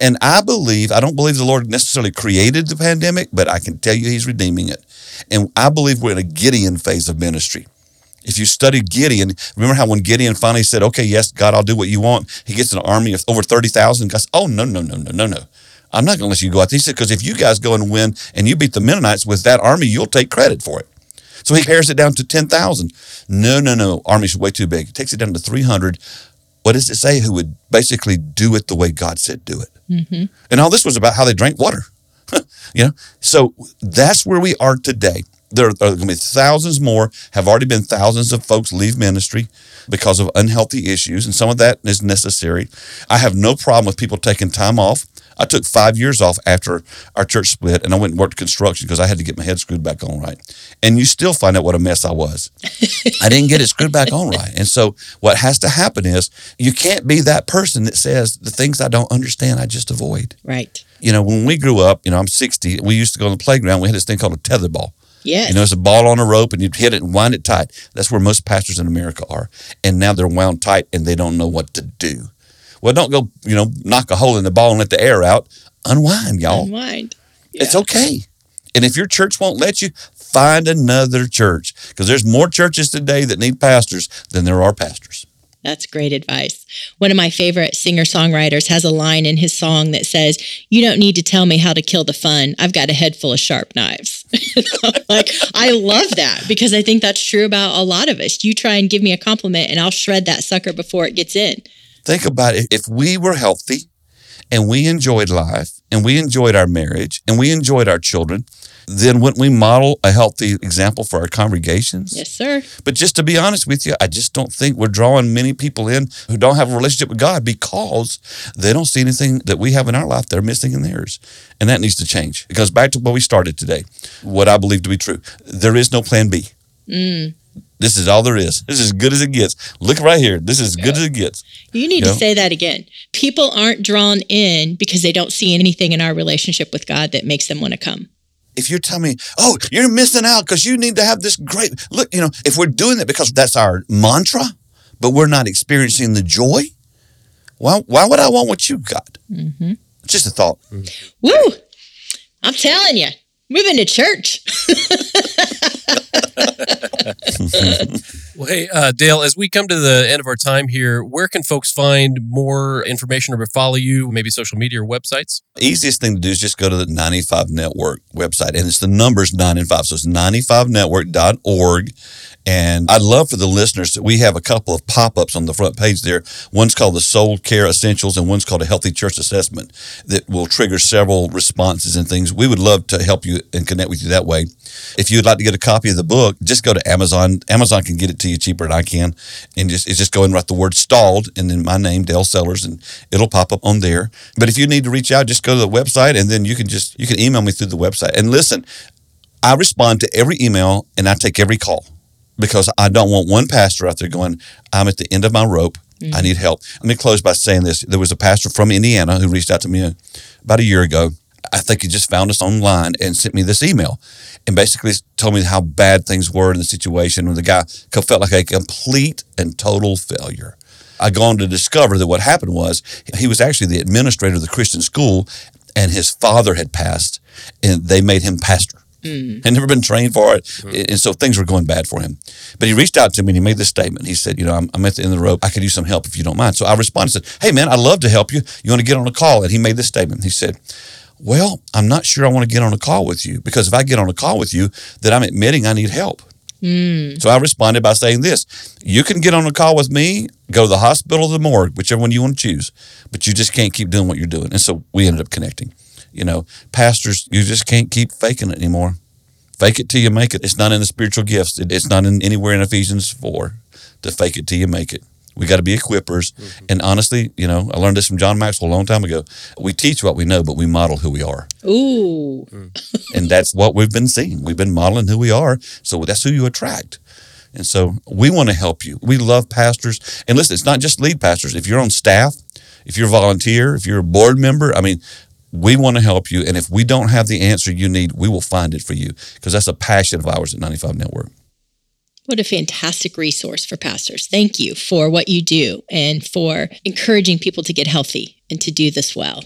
And I believe, I don't believe the Lord necessarily created the pandemic, but I can tell you He's redeeming it. And I believe we're in a Gideon phase of ministry. If you study Gideon, remember how when Gideon finally said, Okay, yes, God, I'll do what you want, he gets an army of over 30,000. God says, Oh, no, no, no, no, no, no. I'm not going to let you go out. He said, Because if you guys go and win and you beat the Mennonites with that army, you'll take credit for it. So he pares it down to 10,000. No, no, no. Army's way too big. He takes it down to 300. What does it say? Who would basically do it the way God said do it. Mm-hmm. And all this was about how they drank water. you know, so that's where we are today. There are going to be thousands more, have already been thousands of folks leave ministry because of unhealthy issues, and some of that is necessary. I have no problem with people taking time off. I took five years off after our church split, and I went and worked construction because I had to get my head screwed back on right. And you still find out what a mess I was. I didn't get it screwed back on right. And so, what has to happen is you can't be that person that says the things I don't understand, I just avoid. Right. You know, when we grew up, you know, I'm 60, we used to go on the playground, we had this thing called a tether ball. Yes. You know, it's a ball on a rope and you hit it and wind it tight. That's where most pastors in America are. And now they're wound tight and they don't know what to do. Well, don't go, you know, knock a hole in the ball and let the air out. Unwind, y'all. Unwind. Yeah. It's okay. And if your church won't let you, find another church because there's more churches today that need pastors than there are pastors. That's great advice. One of my favorite singer songwriters has a line in his song that says, You don't need to tell me how to kill the fun. I've got a head full of sharp knives. like, I love that because I think that's true about a lot of us. You try and give me a compliment and I'll shred that sucker before it gets in. Think about it. If we were healthy and we enjoyed life and we enjoyed our marriage and we enjoyed our children, then wouldn't we model a healthy example for our congregations? Yes, sir. But just to be honest with you, I just don't think we're drawing many people in who don't have a relationship with God because they don't see anything that we have in our life they're missing in theirs. And that needs to change. It goes back to what we started today, what I believe to be true. There is no plan B. Mm. This is all there is. This is as good as it gets. Look right here. This is as good as it gets. You need You to say that again. People aren't drawn in because they don't see anything in our relationship with God that makes them want to come. if you tell me, oh, you're missing out because you need to have this great look, you know, if we're doing it because that's our mantra, but we're not experiencing the joy, why, why would I want what you got? Mm-hmm. Just a thought. Woo! I'm telling you, moving to church. Well, hey, uh, Dale, as we come to the end of our time here, where can folks find more information or follow you, maybe social media or websites? Easiest thing to do is just go to the 95 Network website, and it's the numbers 9 and 5. So it's 95network.org. And I'd love for the listeners, that we have a couple of pop ups on the front page there. One's called the Soul Care Essentials, and one's called a Healthy Church Assessment that will trigger several responses and things. We would love to help you and connect with you that way. If you'd like to get a copy of the book, just go to Amazon. Amazon can get it to you cheaper than I can. And just just go and write the word stalled and then my name, Dale Sellers, and it'll pop up on there. But if you need to reach out, just go to the website and then you can just you can email me through the website. And listen, I respond to every email and I take every call because I don't want one pastor out there going, I'm at the end of my rope. I mm-hmm. need help. Let me close by saying this. There was a pastor from Indiana who reached out to me about a year ago. I think he just found us online and sent me this email and basically told me how bad things were in the situation. And the guy felt like a complete and total failure. I go on to discover that what happened was he was actually the administrator of the Christian school and his father had passed and they made him pastor. Mm-hmm. Had never been trained for it. Mm-hmm. And so things were going bad for him. But he reached out to me and he made this statement. He said, You know, I'm, I'm at the end of the rope. I could use some help if you don't mind. So I responded and said, Hey, man, I'd love to help you. You want to get on a call? And he made this statement. He said, Well, I'm not sure I want to get on a call with you because if I get on a call with you, then I'm admitting I need help. Mm. So I responded by saying this You can get on a call with me, go to the hospital or the morgue, whichever one you want to choose, but you just can't keep doing what you're doing. And so we ended up connecting. You know, pastors, you just can't keep faking it anymore. Fake it till you make it. It's not in the spiritual gifts, It- it's not in anywhere in Ephesians 4 to fake it till you make it. We got to be equippers. Mm-hmm. And honestly, you know, I learned this from John Maxwell a long time ago. We teach what we know, but we model who we are. Ooh. Mm. And that's what we've been seeing. We've been modeling who we are. So that's who you attract. And so we want to help you. We love pastors. And listen, it's not just lead pastors. If you're on staff, if you're a volunteer, if you're a board member, I mean, we want to help you. And if we don't have the answer you need, we will find it for you because that's a passion of ours at 95 Network. What a fantastic resource for pastors. Thank you for what you do and for encouraging people to get healthy and to do this well.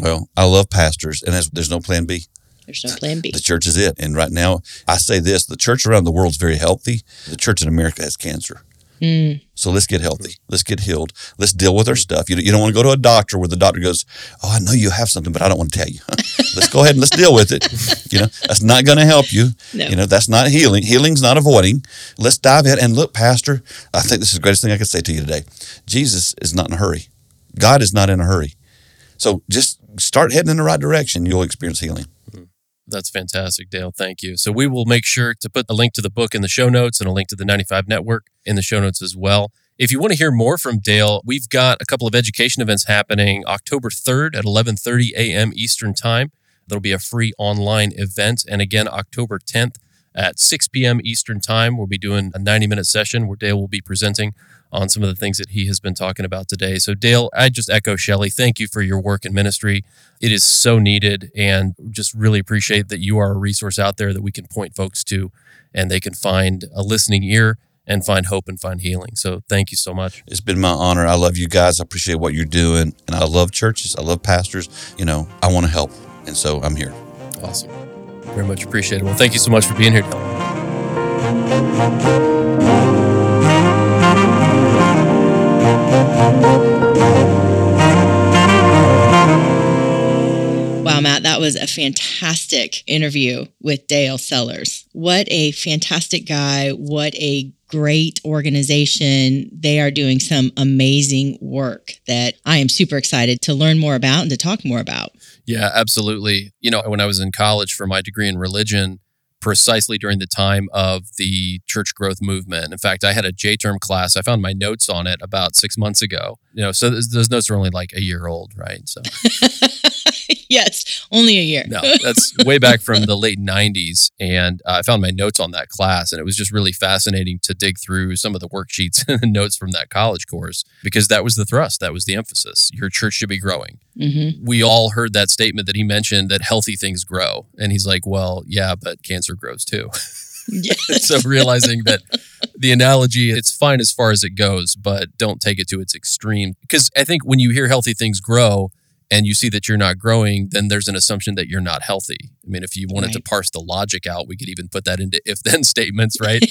Well, I love pastors, and there's, there's no plan B. There's no plan B. The church is it. And right now, I say this the church around the world is very healthy. The church in America has cancer. Mm. So let's get healthy. Let's get healed. Let's deal with our stuff. You, you don't want to go to a doctor where the doctor goes, Oh, I know you have something, but I don't want to tell you. let's go ahead and let's deal with it. You know, that's not going to help you. No. You know, that's not healing. Healing's not avoiding. Let's dive in. And look, Pastor, I think this is the greatest thing I could say to you today. Jesus is not in a hurry, God is not in a hurry. So just start heading in the right direction. You'll experience healing. That's fantastic, Dale. Thank you. So we will make sure to put a link to the book in the show notes and a link to the 95 Network in the show notes as well. If you want to hear more from Dale, we've got a couple of education events happening October 3rd at 11:30 a.m. Eastern Time. There'll be a free online event and again October 10th at 6 p.m. Eastern Time, we'll be doing a 90-minute session where Dale will be presenting on some of the things that he has been talking about today. So, Dale, I just echo Shellie. Thank you for your work in ministry. It is so needed, and just really appreciate that you are a resource out there that we can point folks to and they can find a listening ear and find hope and find healing. So, thank you so much. It's been my honor. I love you guys. I appreciate what you're doing. And I love churches. I love pastors. You know, I want to help. And so I'm here. Awesome. Very much appreciated. Well, thank you so much for being here, Dale. Wow, mm-hmm. Matt, that was a fantastic interview with Dale Sellers. What a fantastic guy. What a great organization. They are doing some amazing work that I am super excited to learn more about and to talk more about. Yeah, absolutely. You know, when I was in college for my degree in religion, precisely during the time of the church growth movement. In fact, I had a J term class. I found my notes on it about six months ago. You know, so those, those notes are only like a year old, right? So yes, only a year. no, that's way back from the late 90s. And uh, I found my notes on that class, and it was just really fascinating to dig through some of the worksheets and notes from that college course because that was the thrust, that was the emphasis. Your church should be growing. Mm-hmm. We all heard that statement that he mentioned that healthy things grow. And he's like, well, yeah, but cancer grows too. Yes. so realizing that the analogy it's fine as far as it goes but don't take it to its extreme because i think when you hear healthy things grow and you see that you're not growing then there's an assumption that you're not healthy. I mean if you wanted to parse the logic out we could even put that into if then statements right?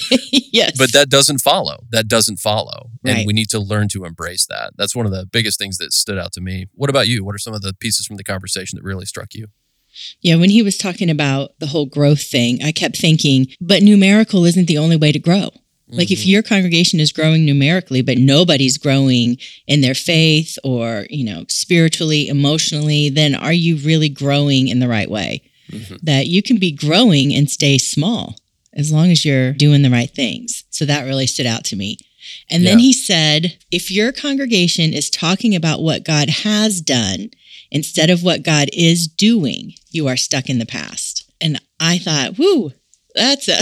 Yes. but that doesn't follow. That doesn't follow. And Right. we need to learn to embrace that. That's one of the biggest things that stood out to me. What about you? What are some of the pieces from the conversation that really struck you? Yeah, when he was talking about the whole growth thing, I kept thinking, but numerical isn't the only way to grow. Like if Mhm. your congregation is growing numerically, but nobody's growing in their faith or, you know, spiritually, emotionally, then are you really growing in the right way? Mhm. That you can be growing and stay small as long as you're doing the right things. So that really stood out to me. And then Yeah. he said, if your congregation is talking about what God has done instead of what God is doing, you are stuck in the past. And I thought, whoo, that's a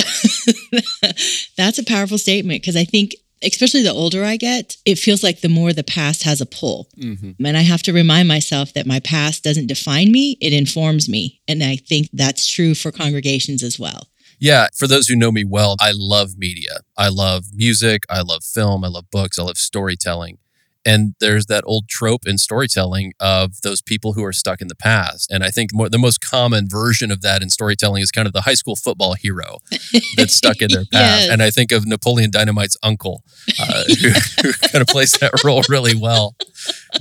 that's a powerful statement because I think especially the older I get, it feels like the more the past has a pull. mm-hmm. And I have to remind myself that my past doesn't define me, it informs me. And I think that's true for congregations as well. Yeah, for those who know me well, I love media. I love music, I love film, I love books, I love storytelling. And there's that old trope in storytelling of those people who are stuck in the past. And I think more, the most common version of that in storytelling is kind of the high school football hero that's stuck in their past. Yes. And I think of Napoleon Dynamite's uncle, uh, who, who kind of plays that role really well.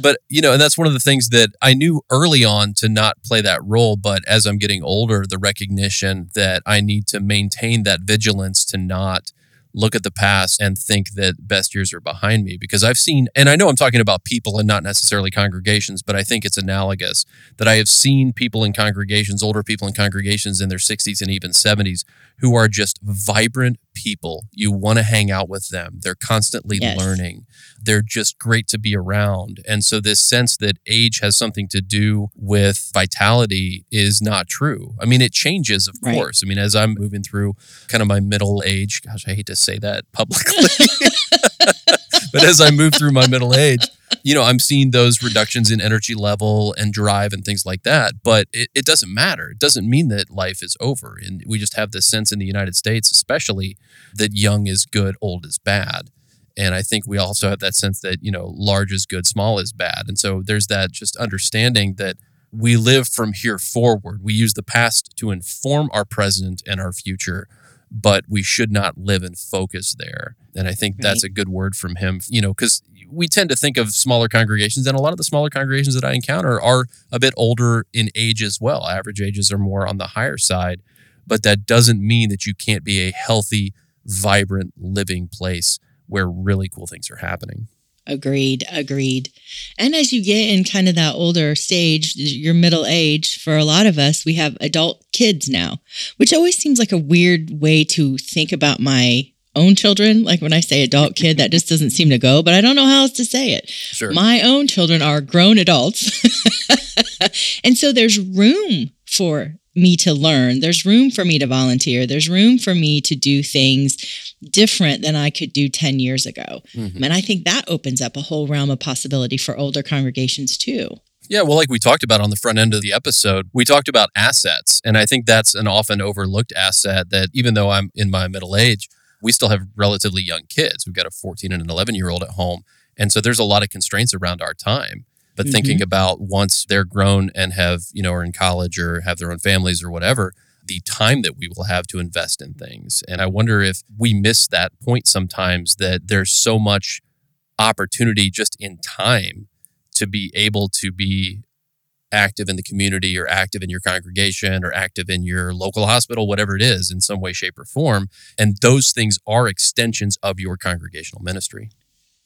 But, you know, and that's one of the things that I knew early on to not play that role. But as I'm getting older, the recognition that I need to maintain that vigilance to not look at the past and think that best years are behind me because I've seen, and I know I'm talking about people and not necessarily congregations, but I think it's analogous that I have seen people in congregations, older people in congregations in their 60s and even 70s, who are just vibrant people. You want to hang out with them. They're constantly Yes. learning. They're just great to be around. And so, this sense that age has something to do with vitality is not true. I mean, it changes, of Right. course. I mean, as I'm moving through kind of my middle age, gosh, I hate to say that publicly, but as I move through my middle age, you know, I'm seeing those reductions in energy level and drive and things like that. But it, it doesn't matter. It doesn't mean that life is over. And we just have this sense in the United States, especially, that young is good, old is bad. And I think we also have that sense that, you know, large is good, small is bad. And so there's that just understanding that we live from here forward. We use the past to inform our present and our future, but we should not live and focus there. And I think that's a good word from him, you know, because we tend to think of smaller congregations, and a lot of the smaller congregations that I encounter are a bit older in age as well. Average ages are more on the higher side, but that doesn't mean that you can't be a healthy, vibrant, living place where really cool things are happening. Agreed, agreed. And as you get in kind of that older stage, your middle age, for a lot of us, we have adult kids now, which always seems like a weird way to think about my own children. Like when I say adult kid, that just doesn't seem to go, but I don't know how else to say it. Sure. My own children are grown adults. and so there's room for me to learn. There's room for me to volunteer. There's room for me to do things different than I could do 10 years ago. Mm-hmm. And I think that opens up a whole realm of possibility for older congregations too. Yeah, well, like we talked about on the front end of the episode, we talked about assets. And I think that's an often overlooked asset that even though I'm in my middle age, we still have relatively young kids. We've got a 14 and an 11 year old at home. And so there's a lot of constraints around our time. But mm-hmm. thinking about once they're grown and have, you know, are in college or have their own families or whatever, the time that we will have to invest in things. And I wonder if we miss that point sometimes that there's so much opportunity just in time to be able to be active in the community or active in your congregation or active in your local hospital, whatever it is, in some way, shape, or form. And those things are extensions of your congregational ministry.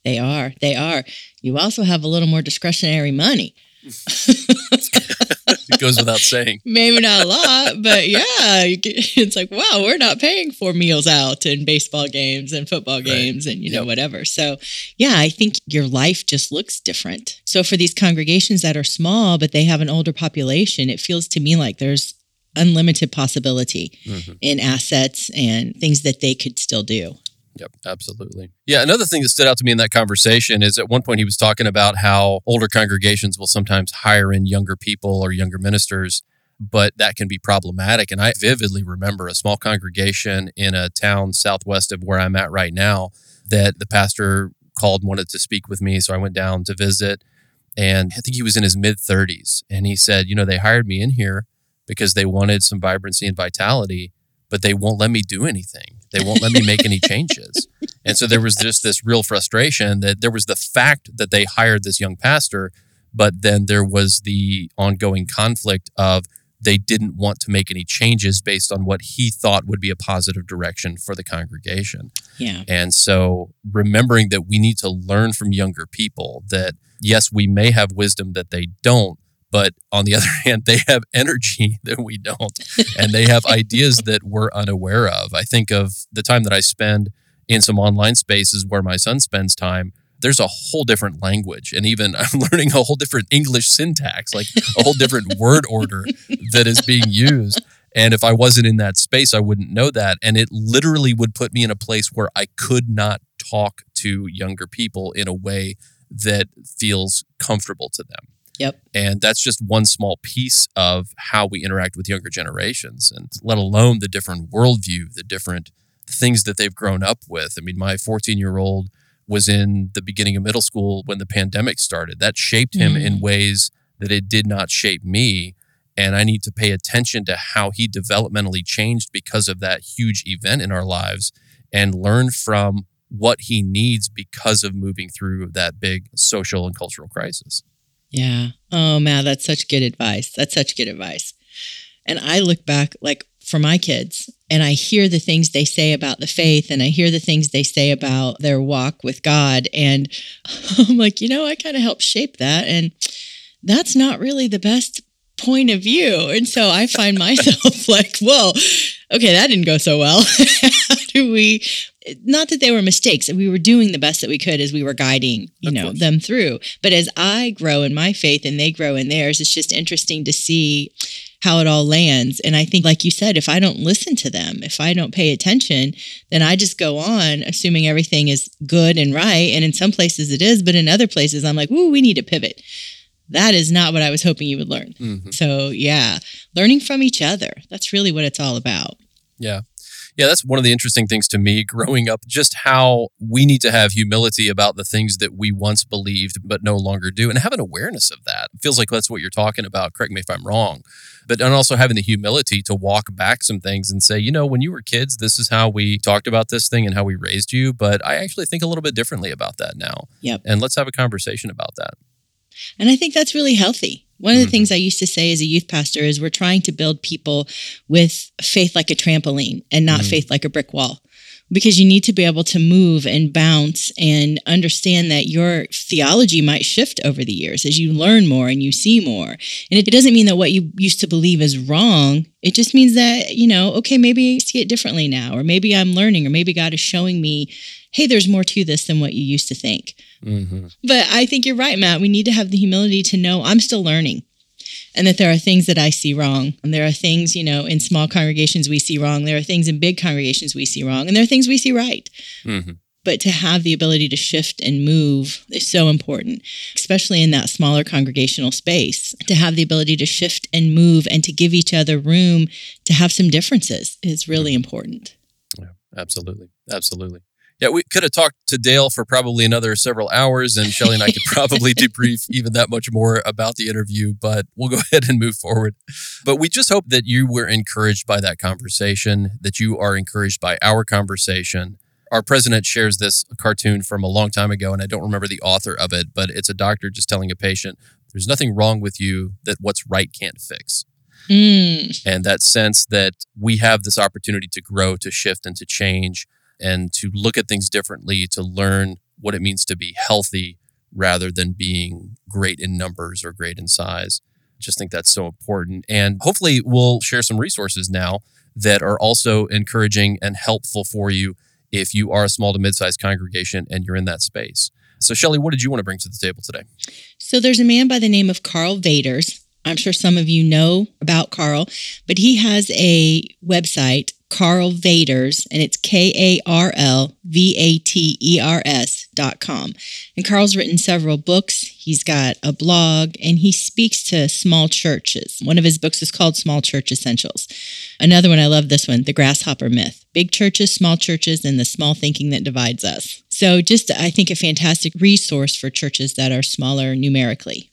They are. They are. You also have a little more discretionary money. goes without saying. Maybe not a lot, but yeah, it's like, wow, we're not paying for meals out and baseball games and football games right. and, you know, yep. whatever. So, yeah, I think your life just looks different. So, for these congregations that are small, but they have an older population, it feels to me like there's unlimited possibility mm-hmm. in assets and things that they could still do. Yep, absolutely. Yeah, another thing that stood out to me in that conversation is at one point he was talking about how older congregations will sometimes hire in younger people or younger ministers, but that can be problematic. And I vividly remember a small congregation in a town southwest of where I'm at right now that the pastor called, wanted to speak with me. So I went down to visit. And I think he was in his mid 30s. And he said, You know, they hired me in here because they wanted some vibrancy and vitality, but they won't let me do anything. They won't let me make any changes. And so there was just this real frustration that there was the fact that they hired this young pastor, but then there was the ongoing conflict of they didn't want to make any changes based on what he thought would be a positive direction for the congregation. Yeah. And so remembering that we need to learn from younger people that yes, we may have wisdom that they don't, but on the other hand, they have energy that we don't, and they have ideas that we're unaware of. I think of the time that I spend in some online spaces where my son spends time. There's a whole different language, and even I'm learning a whole different English syntax, like a whole different word order that is being used. And if I wasn't in that space, I wouldn't know that. And it literally would put me in a place where I could not talk to younger people in a way that feels comfortable to them. Yep. And that's just one small piece of how we interact with younger generations, and let alone the different worldview, the different things that they've grown up with. I mean, my 14 year old was in the beginning of middle school when the pandemic started. That shaped him mm. in ways that it did not shape me. And I need to pay attention to how he developmentally changed because of that huge event in our lives and learn from what he needs because of moving through that big social and cultural crisis. Yeah. Oh man, that's such good advice. That's such good advice. And I look back like for my kids and I hear the things they say about the faith and I hear the things they say about their walk with God. And I'm like, you know, I kind of helped shape that. And that's not really the best point of view. And so I find myself like, whoa, okay, that didn't go so well. How do we not that they were mistakes. We were doing the best that we could as we were guiding you of know course. them through. But as i grow in my faith and they grow in theirs it's just interesting to see how it all lands. And i think like you said if i don't listen to them if i don't pay attention then i just go on assuming everything is good and right. And in some places it is but in other places i'm like ooh we need to pivot. That is not what i was hoping you would learn. Mm-hmm. so yeah learning from each other. That's really what it's all about. Yeah Yeah, that's one of the interesting things to me growing up, just how we need to have humility about the things that we once believed but no longer do and have an awareness of that. It feels like that's what you're talking about. Correct me if I'm wrong. But and also having the humility to walk back some things and say, you know, when you were kids, this is how we talked about this thing and how we raised you. But I actually think a little bit differently about that now. Yep. And let's have a conversation about that. And I think that's really healthy. One of the mm-hmm. things I used to say as a youth pastor is we're trying to build people with faith like a trampoline and not mm-hmm. faith like a brick wall. Because you need to be able to move and bounce and understand that your theology might shift over the years as you learn more and you see more. And it doesn't mean that what you used to believe is wrong. It just means that, you know, okay, maybe I see it differently now, or maybe I'm learning, or maybe God is showing me hey, there's more to this than what you used to think. Mm-hmm. But I think you're right, Matt. We need to have the humility to know I'm still learning and that there are things that I see wrong. And there are things, you know, in small congregations we see wrong. There are things in big congregations we see wrong. And there are things we see right. Mm-hmm. But to have the ability to shift and move is so important, especially in that smaller congregational space. To have the ability to shift and move and to give each other room to have some differences is really mm-hmm. important. Yeah, absolutely. Absolutely. Yeah, we could have talked to Dale for probably another several hours, and Shellie and I could probably debrief even that much more about the interview, but we'll go ahead and move forward. But we just hope that you were encouraged by that conversation, that you are encouraged by our conversation. Our president shares this cartoon from a long time ago, and I don't remember the author of it, but it's a doctor just telling a patient, There's nothing wrong with you that what's right can't fix. Mm. And that sense that we have this opportunity to grow, to shift, and to change and to look at things differently, to learn what it means to be healthy rather than being great in numbers or great in size. Just think that's so important. And hopefully, we'll share some resources now that are also encouraging and helpful for you if you are a small to mid sized congregation and you're in that space. So, Shellie, what did you want to bring to the table today? So, there's a man by the name of Karl Vaters. I'm sure some of you know about Carl, but he has a website Karl Vaters, and it's K A R L V A T E R S dot com. And Karl's written several books. He's got a blog, and he speaks to small churches. One of his books is called Small Church Essentials. Another one, I love this one, The Grasshopper Myth Big Churches, Small Churches, and the Small Thinking That Divides Us. So, just I think a fantastic resource for churches that are smaller numerically.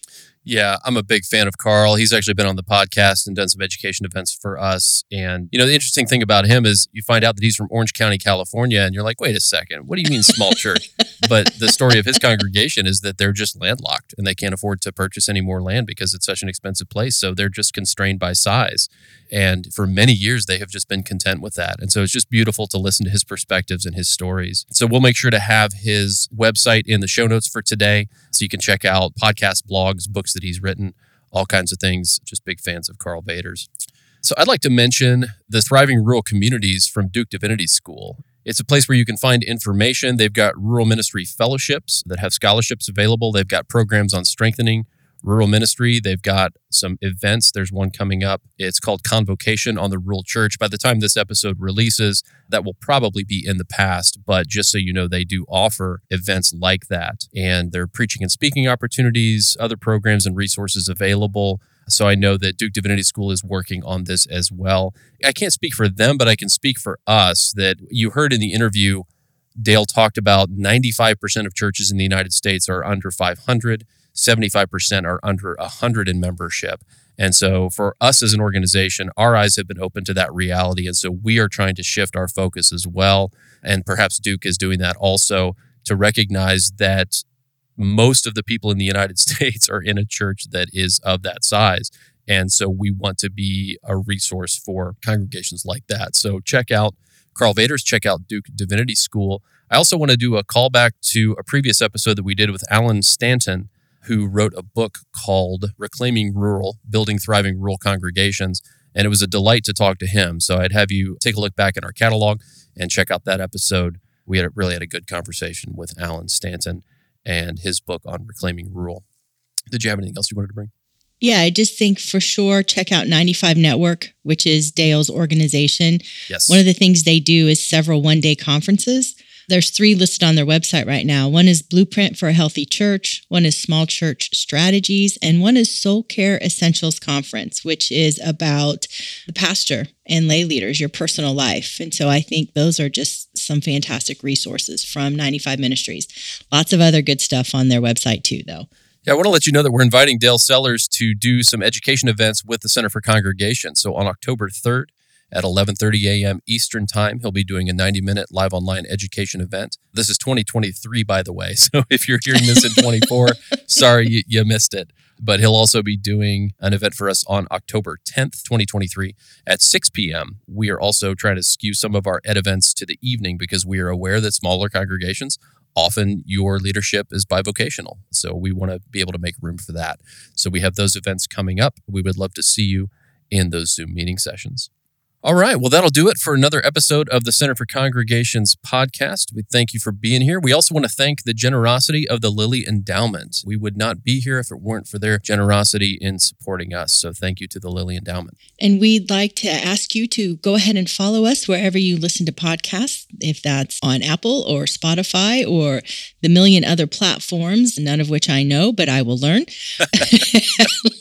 Yeah, I'm a big fan of Karl. He's actually been on the podcast and done some education events for us. And, you know, the interesting thing about him is you find out that he's from Orange County, California, and you're like, wait a second, what do you mean small church? but the story of his congregation is that they're just landlocked and they can't afford to purchase any more land because it's such an expensive place. So they're just constrained by size. And for many years, they have just been content with that. And so it's just beautiful to listen to his perspectives and his stories. So we'll make sure to have his website in the show notes for today so you can check out podcasts, blogs, books that he's written, all kinds of things. Just big fans of Karl Vaters. So I'd like to mention the Thriving Rural Communities from Duke Divinity School. It's a place where you can find information. They've got rural ministry fellowships that have scholarships available. They've got programs on strengthening rural ministry. They've got some events. There's one coming up. It's called Convocation on the Rural Church. By the time this episode releases, that will probably be in the past, but just so you know, they do offer events like that. And there are preaching and speaking opportunities, other programs and resources available. So I know that Duke Divinity School is working on this as well. I can't speak for them, but I can speak for us that you heard in the interview. Dale talked about 95% of churches in the United States are under 500. 75% are under 100 in membership. And so for us as an organization, our eyes have been open to that reality. And so we are trying to shift our focus as well. And perhaps Duke is doing that also to recognize that most of the people in the United States are in a church that is of that size. And so we want to be a resource for congregations like that. So check out Karl Vaters, check out Duke Divinity School. I also want to do a callback to a previous episode that we did with Alan Stanton who wrote a book called Reclaiming Rural Building Thriving Rural Congregations. And it was a delight to talk to him. So I'd have you take a look back in our catalog and check out that episode. We had really had a good conversation with Alan Stanton and his book on reclaiming rural. Did you have anything else you wanted to bring? Yeah, I just think for sure check out 95 Network, which is Dale's organization. Yes. One of the things they do is several one day conferences There's three listed on their website right now. One is Blueprint for a Healthy Church, one is Small Church Strategies, and one is Soul Care Essentials Conference, which is about the pastor and lay leaders, your personal life. And so I think those are just some fantastic resources from 95 Ministries. Lots of other good stuff on their website too, though. Yeah, I want to let you know that we're inviting Dale Sellers to do some education events with the Center for Congregation. So on October 3rd at 11:30 a.m. Eastern Time, he'll be doing a 90-minute live online education event. This is 2023 by the way. So if you're hearing this in 24, sorry you, you missed it. But he'll also be doing an event for us on October 10th, 2023 at 6 p.m. We are also trying to skew some of our ed events to the evening because we are aware that smaller congregations often your leadership is bivocational. So we want to be able to make room for that. So we have those events coming up. We would love to see you in those Zoom meeting sessions. All right. Well, that'll do it for another episode of the Center for Congregations podcast. We thank you for being here. We also want to thank the generosity of the Lilly Endowment. We would not be here if it weren't for their generosity in supporting us. So thank you to the Lilly Endowment. And we'd like to ask you to go ahead and follow us wherever you listen to podcasts, if that's on Apple or Spotify or the million other platforms, none of which I know, but I will learn.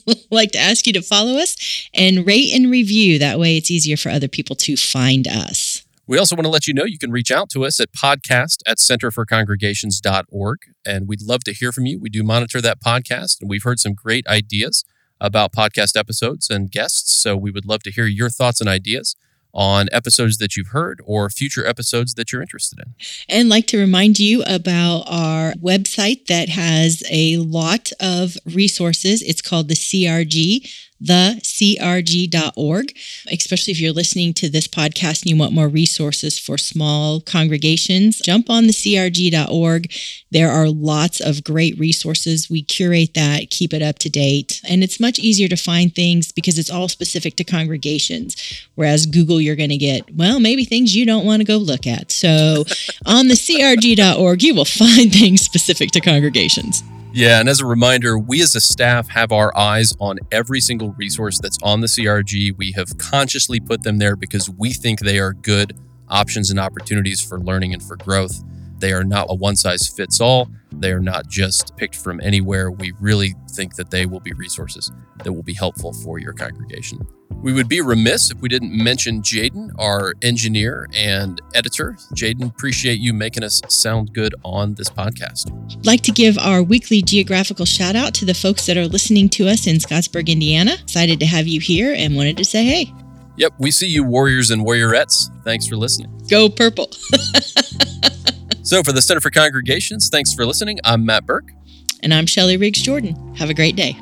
like to ask you to follow us and rate and review. That way it's easier for other people to find us. We also want to let you know you can reach out to us at podcast at centerforcongregations.org. And we'd love to hear from you. We do monitor that podcast, and we've heard some great ideas about podcast episodes and guests. So we would love to hear your thoughts and ideas on episodes that you've heard or future episodes that you're interested in. And like to remind you about our website that has a lot of resources. It's called the CRG thecrg.org, especially if you're listening to this podcast and you want more resources for small congregations. Jump on the crg.org. There are lots of great resources. We curate that, keep it up to date, and it's much easier to find things because it's all specific to congregations. Whereas Google, you're going to get, well, maybe things you don't want to go look at. So on the crg.org, you will find things specific to congregations. Yeah, and as a reminder, we as a staff have our eyes on every single resource that's on the CRG. We have consciously put them there because we think they are good options and opportunities for learning and for growth. They are not a one size fits all. They are not just picked from anywhere. We really think that they will be resources that will be helpful for your congregation. We would be remiss if we didn't mention Jaden, our engineer and editor. Jaden, appreciate you making us sound good on this podcast. Like to give our weekly geographical shout out to the folks that are listening to us in Scottsburg, Indiana. Excited to have you here and wanted to say hey. Yep, we see you, warriors and warriorettes. Thanks for listening. Go purple. so, for the Center for Congregations, thanks for listening. I'm Matt Burke. And I'm Shellie Riggs Jordan. Have a great day.